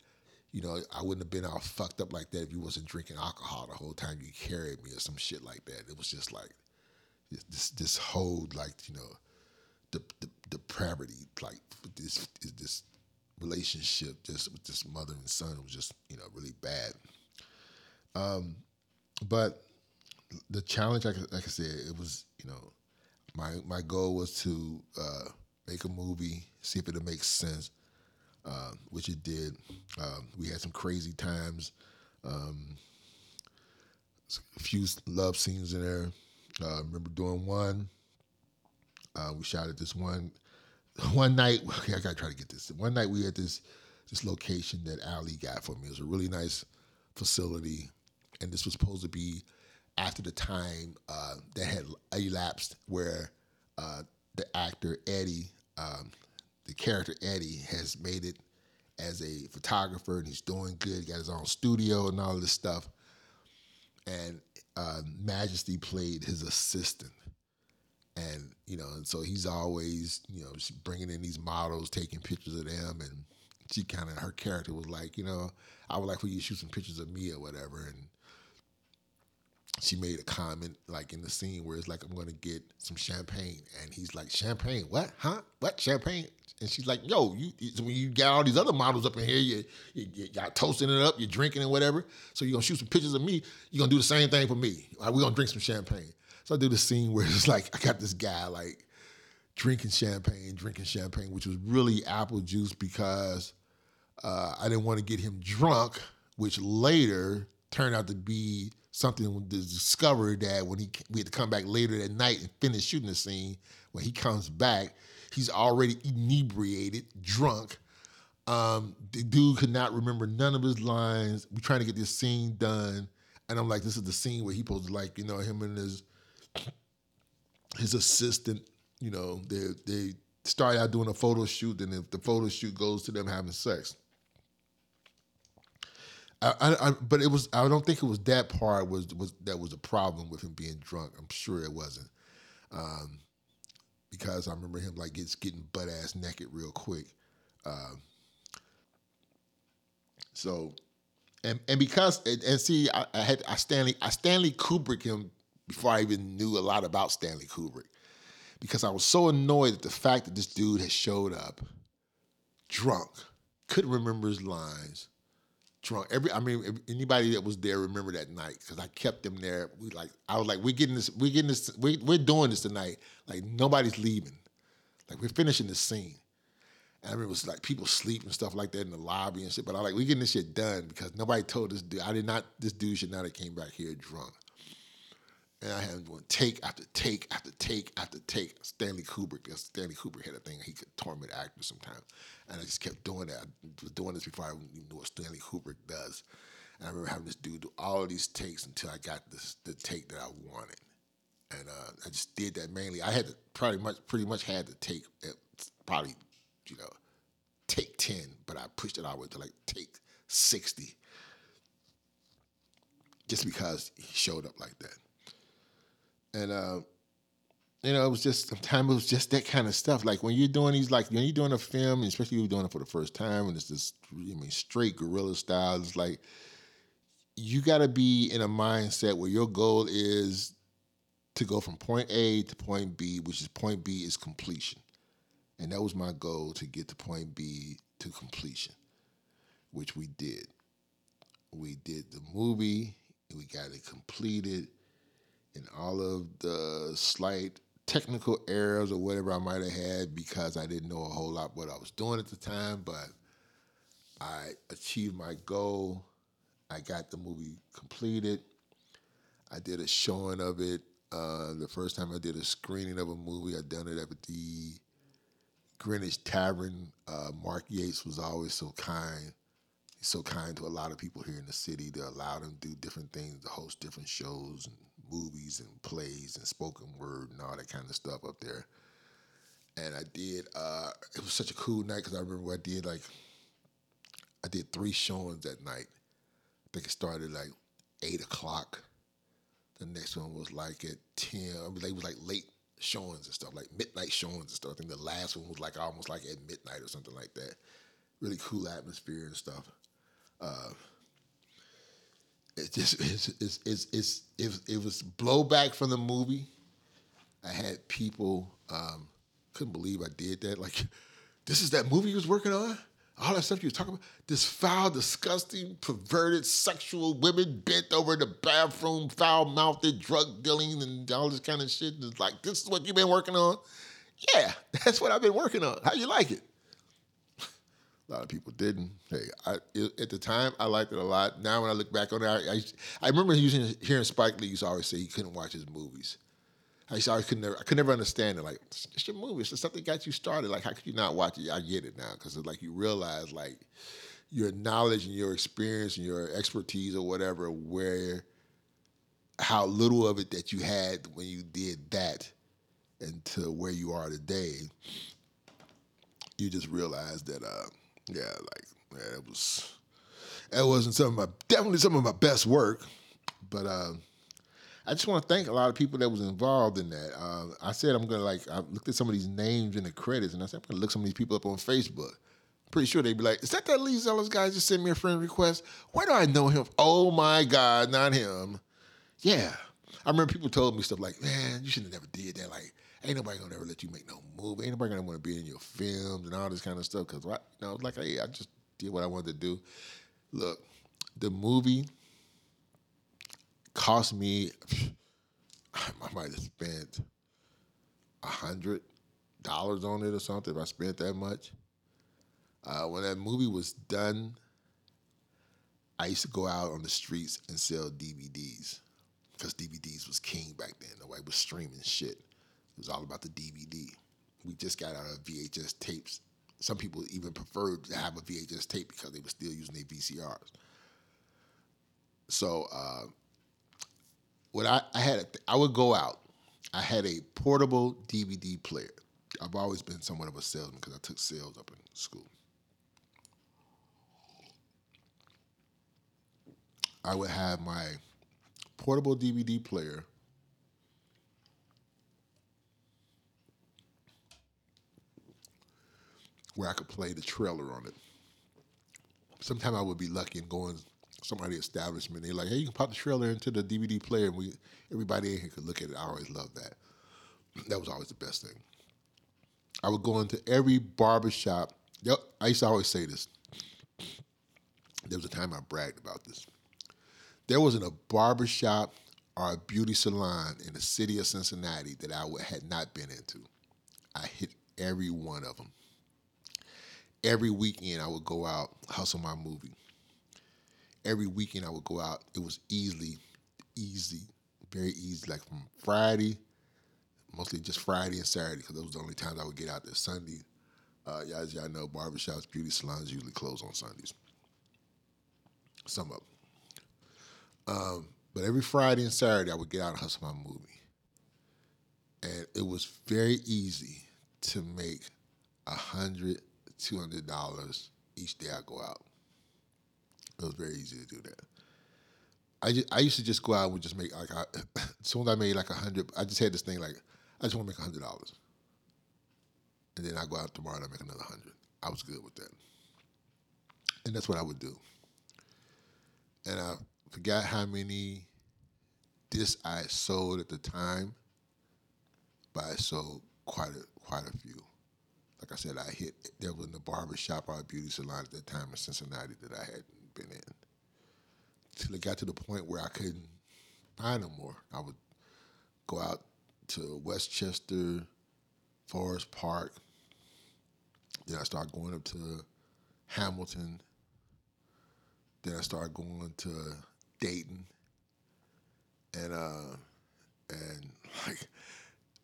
you know, I wouldn't have been all fucked up like that if you wasn't drinking alcohol the whole time you carried me or some shit like that. It was just like this this whole like you know, the, the depravity like this is this relationship just with this mother and son was just you know really bad. Um, but the challenge, like, like I said, it was you know my my goal was to uh, make a movie, see if it'll make sense. Uh, which it did. Um, we had some crazy times. Um, a few love scenes in there. Uh, I remember doing one. Uh, we shot at this one one night. Okay, I gotta try to get this. One night we had this this location that Ali got for me. It was a really nice facility, and this was supposed to be after the time uh, that had elapsed where the actor Eddie, um, the character Eddie, has made it as a photographer and he's doing good. He got his own studio and all this stuff. And uh, Majesty played his assistant. And, you know, and so he's always, you know, bringing in these models, taking pictures of them. And she kind of, her character was like, you know, I would like for you to shoot some pictures of me or whatever. And she made a comment like in the scene where it's like I'm gonna get some champagne, and he's like, "Champagne? What? Huh? What? Champagne?" And she's like, "Yo, you when you got all these other models up in here, you, you, you got toasting it up, you're drinking and whatever. So you're gonna shoot some pictures of me. You're gonna do the same thing for me. We're gonna drink some champagne." So I do the scene where it's like I got this guy like drinking champagne, drinking champagne, which was really apple juice because uh, I didn't want to get him drunk, which later turned out to be something discovered that when he we had to come back later that night and finish shooting the scene. When he comes back, he's already inebriated, drunk. Um, the dude could not remember none of his lines. We're trying to get this scene done, and I'm like, this is the scene where he to like, you know, him and his his assistant, you know, they they start out doing a photo shoot, and if the photo shoot goes to them having sex. I, I, but it was. I don't think it was that part was was that was a problem with him being drunk. I'm sure it wasn't, um, because I remember him like getting butt ass naked real quick. Um, so, and and because and, and see, I, I, had I Stanley I Stanley Kubrick him before I even knew a lot about Stanley Kubrick, because I was so annoyed at the fact that this dude had showed up drunk, couldn't remember his lines drunk. Every, I mean, anybody that was there remember that night because I kept them there. We like, I was like, we're getting this, we're getting this, we, we're doing this tonight. Like nobody's leaving. Like we're finishing the scene. And I remember it was like people sleep and stuff like that in the lobby and shit. But I like, we getting this shit done because nobody told this dude. I did not. This dude should not have came back here drunk. And I had doing take after take after take after take. Stanley Kubrick, Stanley Kubrick had a thing he could torment actors sometimes. And I just kept doing that. I was doing this before I even knew what Stanley Kubrick does. And I remember having this dude do all these takes until I got this the take that I wanted. And uh, I just did that mainly. I had to pretty much pretty much had to take probably, you know, take 10, but I pushed it all the way to like take 60. Just because he showed up like that and uh, you know, it was just sometimes it was just that kind of stuff. Like when you're doing these, like when you're doing a film, especially you're doing it for the first time, and it's just, I mean, straight guerrilla style. It's like you got to be in a mindset where your goal is to go from point A to point B, which is point B is completion, and that was my goal to get to point B to completion, which we did. We did the movie, we got it completed and all of the slight technical errors or whatever I might have had because I didn't know a whole lot what I was doing at the time, but I achieved my goal. I got the movie completed. I did a showing of it. Uh, the first time I did a screening of a movie, I done it at the Greenwich Tavern. Uh, Mark Yates was always so kind. He's so kind to a lot of people here in the city to allow them to do different things, to host different shows and movies and plays and spoken word and all that kind of stuff up there. And I did. Uh, it was such a cool night because I remember I did like I did three showings that night. I think it started like eight o'clock. The next one was like at ten. I mean, it was like late showings and stuff, like midnight showings and stuff. I think the last one was like almost like at midnight or something like that. Really cool atmosphere and stuff. Uh, it just it's it's it's, it's it, it was blowback from the movie. I had people um, couldn't believe I did that. Like, this is that movie you was working on. All that stuff you was talking about. This foul, disgusting, perverted, sexual women bent over in the bathroom, foul mouthed, drug dealing, and all this kind of shit. It's like, this is what you've been working on. Yeah, that's what I've been working on. How you like it? A lot of people didn't. Hey, I, it, at the time I liked it a lot. Now when I look back on it, I, I, I remember using hearing Spike Lee used to always say he couldn't watch his movies. I used to could never I could never understand it. Like it's, it's your movie. It's something got you started. Like how could you not watch it? I get it now because like you realize like your knowledge and your experience and your expertise or whatever where how little of it that you had when you did that and to where you are today you just realize that uh yeah like it was that wasn't some of my definitely some of my best work but uh I just want to thank a lot of people that was involved in that. Uh, I said I'm gonna like I looked at some of these names in the credits, and I said I'm gonna look some of these people up on Facebook. Pretty sure they'd be like, "Is that that Lee Zealous guy just sent me a friend request? Where do I know him? Oh my God, not him! Yeah, I remember people told me stuff like, "Man, you should have never did that. Like, ain't nobody gonna ever let you make no movie. Ain't nobody gonna want to be in your films and all this kind of stuff." Because you know, like, hey, I just did what I wanted to do. Look, the movie cost me. I might have spent a hundred dollars on it or something. If I spent that much, uh, when that movie was done, I used to go out on the streets and sell DVDs because DVDs was king back then. Nobody was streaming shit. It was all about the DVD. We just got out of VHS tapes. Some people even preferred to have a VHS tape because they were still using their VCRs. So uh, what I, I had, a, I would go out. I had a portable DVD player. I've always been somewhat of a salesman because I took sales up in school. I would have my portable DVD player. Where I could play the trailer on it. Sometimes I would be lucky and going somebody establishment. They're like, hey, you can pop the trailer into the DVD player, and we everybody in here could look at it. I always loved that. That was always the best thing. I would go into every barbershop. Yep, I used to always say this. There was a time I bragged about this. There wasn't a barbershop or a beauty salon in the city of Cincinnati that I had not been into. I hit every one of them. Every weekend I would go out, hustle my movie every weekend I would go out. It was easily, easy, very easy. Like from Friday, mostly just Friday and Saturday, because those were the only times I would get out there. Sunday, uh, as y'all know, barbershops, beauty salons usually close on Sundays. Some of them. Um, but every Friday and Saturday, I would get out and hustle my movie. And it was very easy to make a hundred, two hundred dollars each day I go out. It was very easy to do that. I, just, I used to just go out and just make like I, soon as I made like a hundred, I just had this thing like I just want to make a hundred dollars, and then I go out tomorrow and I make another hundred. I was good with that, and that's what I would do. And I forgot how many discs I sold at the time, but I sold quite a quite a few. Like I said, I hit there was in the barber shop or beauty salon at that time in Cincinnati that I hadn't been in. Till it got to the point where I couldn't find no more. I would go out to West Chester, Forest Park. Then I started going up to Hamilton. Then I started going to Dayton. And uh and like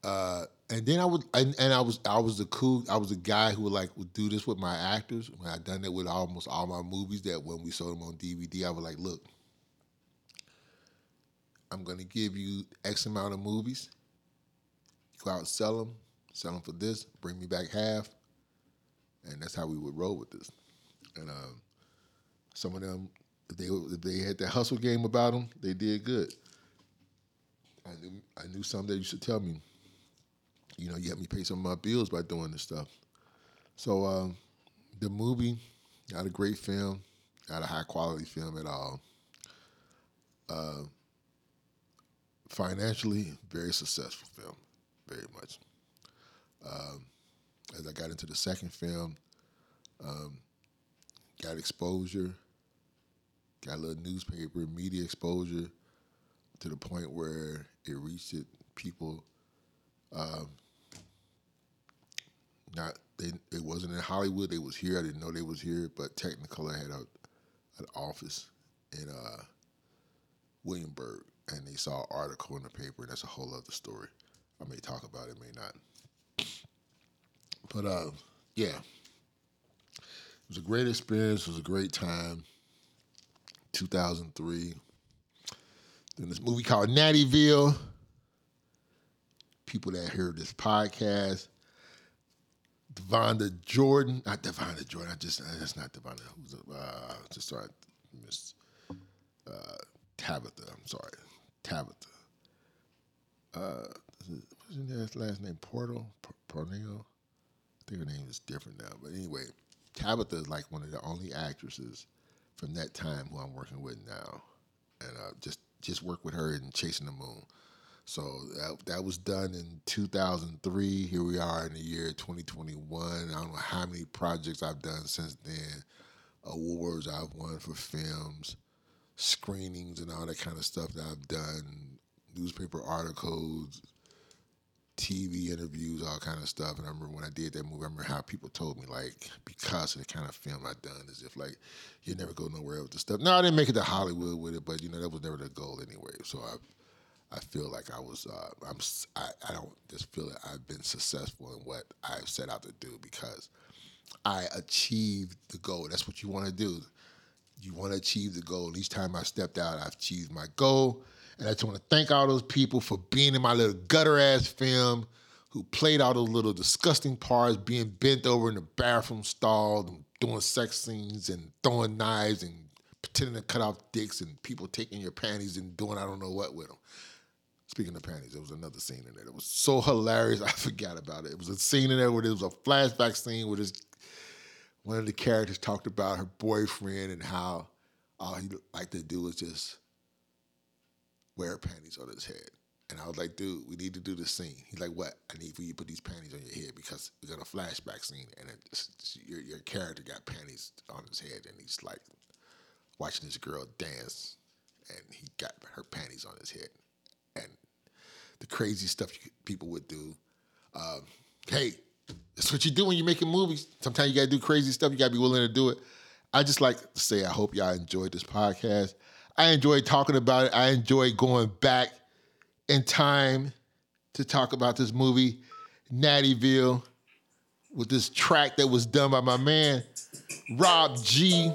uh, and then I would, and, and, I was, I was the cool, I was the guy who would like would do this with my actors. When I done it with almost all my movies, that when we sold them on DVD, I was like, look, I'm gonna give you X amount of movies. Go out and sell them, sell them for this, bring me back half, and that's how we would roll with this. And um, some of them, if they if they had that hustle game about them, they did good. I knew I knew some that used to tell me you know, you helped me pay some of my bills by doing this stuff. So um, the movie, not a great film, not a high quality film at all. Uh, financially, very successful film, very much. Um, as I got into the second film, um, got exposure, got a little newspaper, media exposure to the point where it reached it, people um, not they it wasn't in Hollywood. They was here. I didn't know they was here, but Technicolor had a an office in uh, Williamsburg, and they saw an article in the paper, and that's a whole other story. I may talk about it, may not. But uh, yeah, it was a great experience. It was a great time. 2003. Then this movie called Nattyville. People that heard this podcast, Devonda Jordan, not Devonda Jordan. I just that's not Devonda. Who's uh, just sorry, Miss uh, Tabitha. I'm sorry, Tabitha. Uh, what's her last name? Portal, Porneo. I think her name is different now. But anyway, Tabitha is like one of the only actresses from that time who I'm working with now, and uh, just just work with her in Chasing the Moon. So that, that was done in 2003. Here we are in the year 2021. I don't know how many projects I've done since then, awards I've won for films, screenings, and all that kind of stuff that I've done, newspaper articles, TV interviews, all kind of stuff. And I remember when I did that movie, I remember how people told me like because of the kind of film I'd done, as if like you never go nowhere with the stuff. No, I didn't make it to Hollywood with it, but you know that was never the goal anyway. So I I feel like I was, uh, I'm, I, I don't just feel that I've been successful in what I've set out to do because I achieved the goal. That's what you want to do. You want to achieve the goal. And Each time I stepped out, I've achieved my goal. And I just want to thank all those people for being in my little gutter ass film, who played all those little disgusting parts, being bent over in the bathroom stall, and doing sex scenes and throwing knives and pretending to cut off dicks and people taking your panties and doing I don't know what with them. Speaking of panties, there was another scene in there that was so hilarious. I forgot about it. It was a scene in there where there was a flashback scene where this one of the characters talked about her boyfriend and how all he liked to do was just wear panties on his head. And I was like, dude, we need to do this scene. He's like, what? I need for you to put these panties on your head because we got a flashback scene and your, your character got panties on his head and he's like watching this girl dance and he got her panties on his head and the crazy stuff you, people would do. Um, hey, that's what you do when you're making movies. Sometimes you gotta do crazy stuff. You gotta be willing to do it. I just like to say I hope y'all enjoyed this podcast. I enjoyed talking about it. I enjoyed going back in time to talk about this movie, Nattyville, with this track that was done by my man Rob G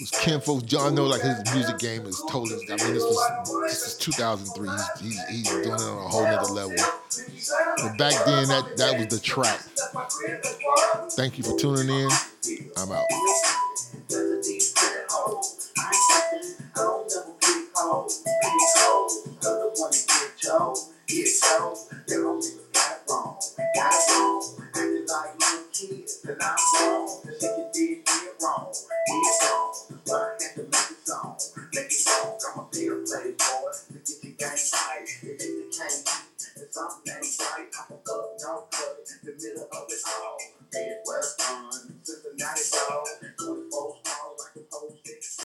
was Ken folks. John know like his music game is totally. I mean, this was this is 2003. He's, he's, he's doing it on a whole nother level. But back then, that that was the track. Thank you for tuning in. I'm out. It's shows that only I'm wrong. Got it wrong, acting like little kids. and I'm wrong, that nigga did get wrong. It's wrong, but I have to make it song. Make it song, I'm a pure play boy. To get the game right, to get the change. If something ain't right, I'm a up, no in The middle of it all. Dead West on, Cincinnati dog. 24 stars like a post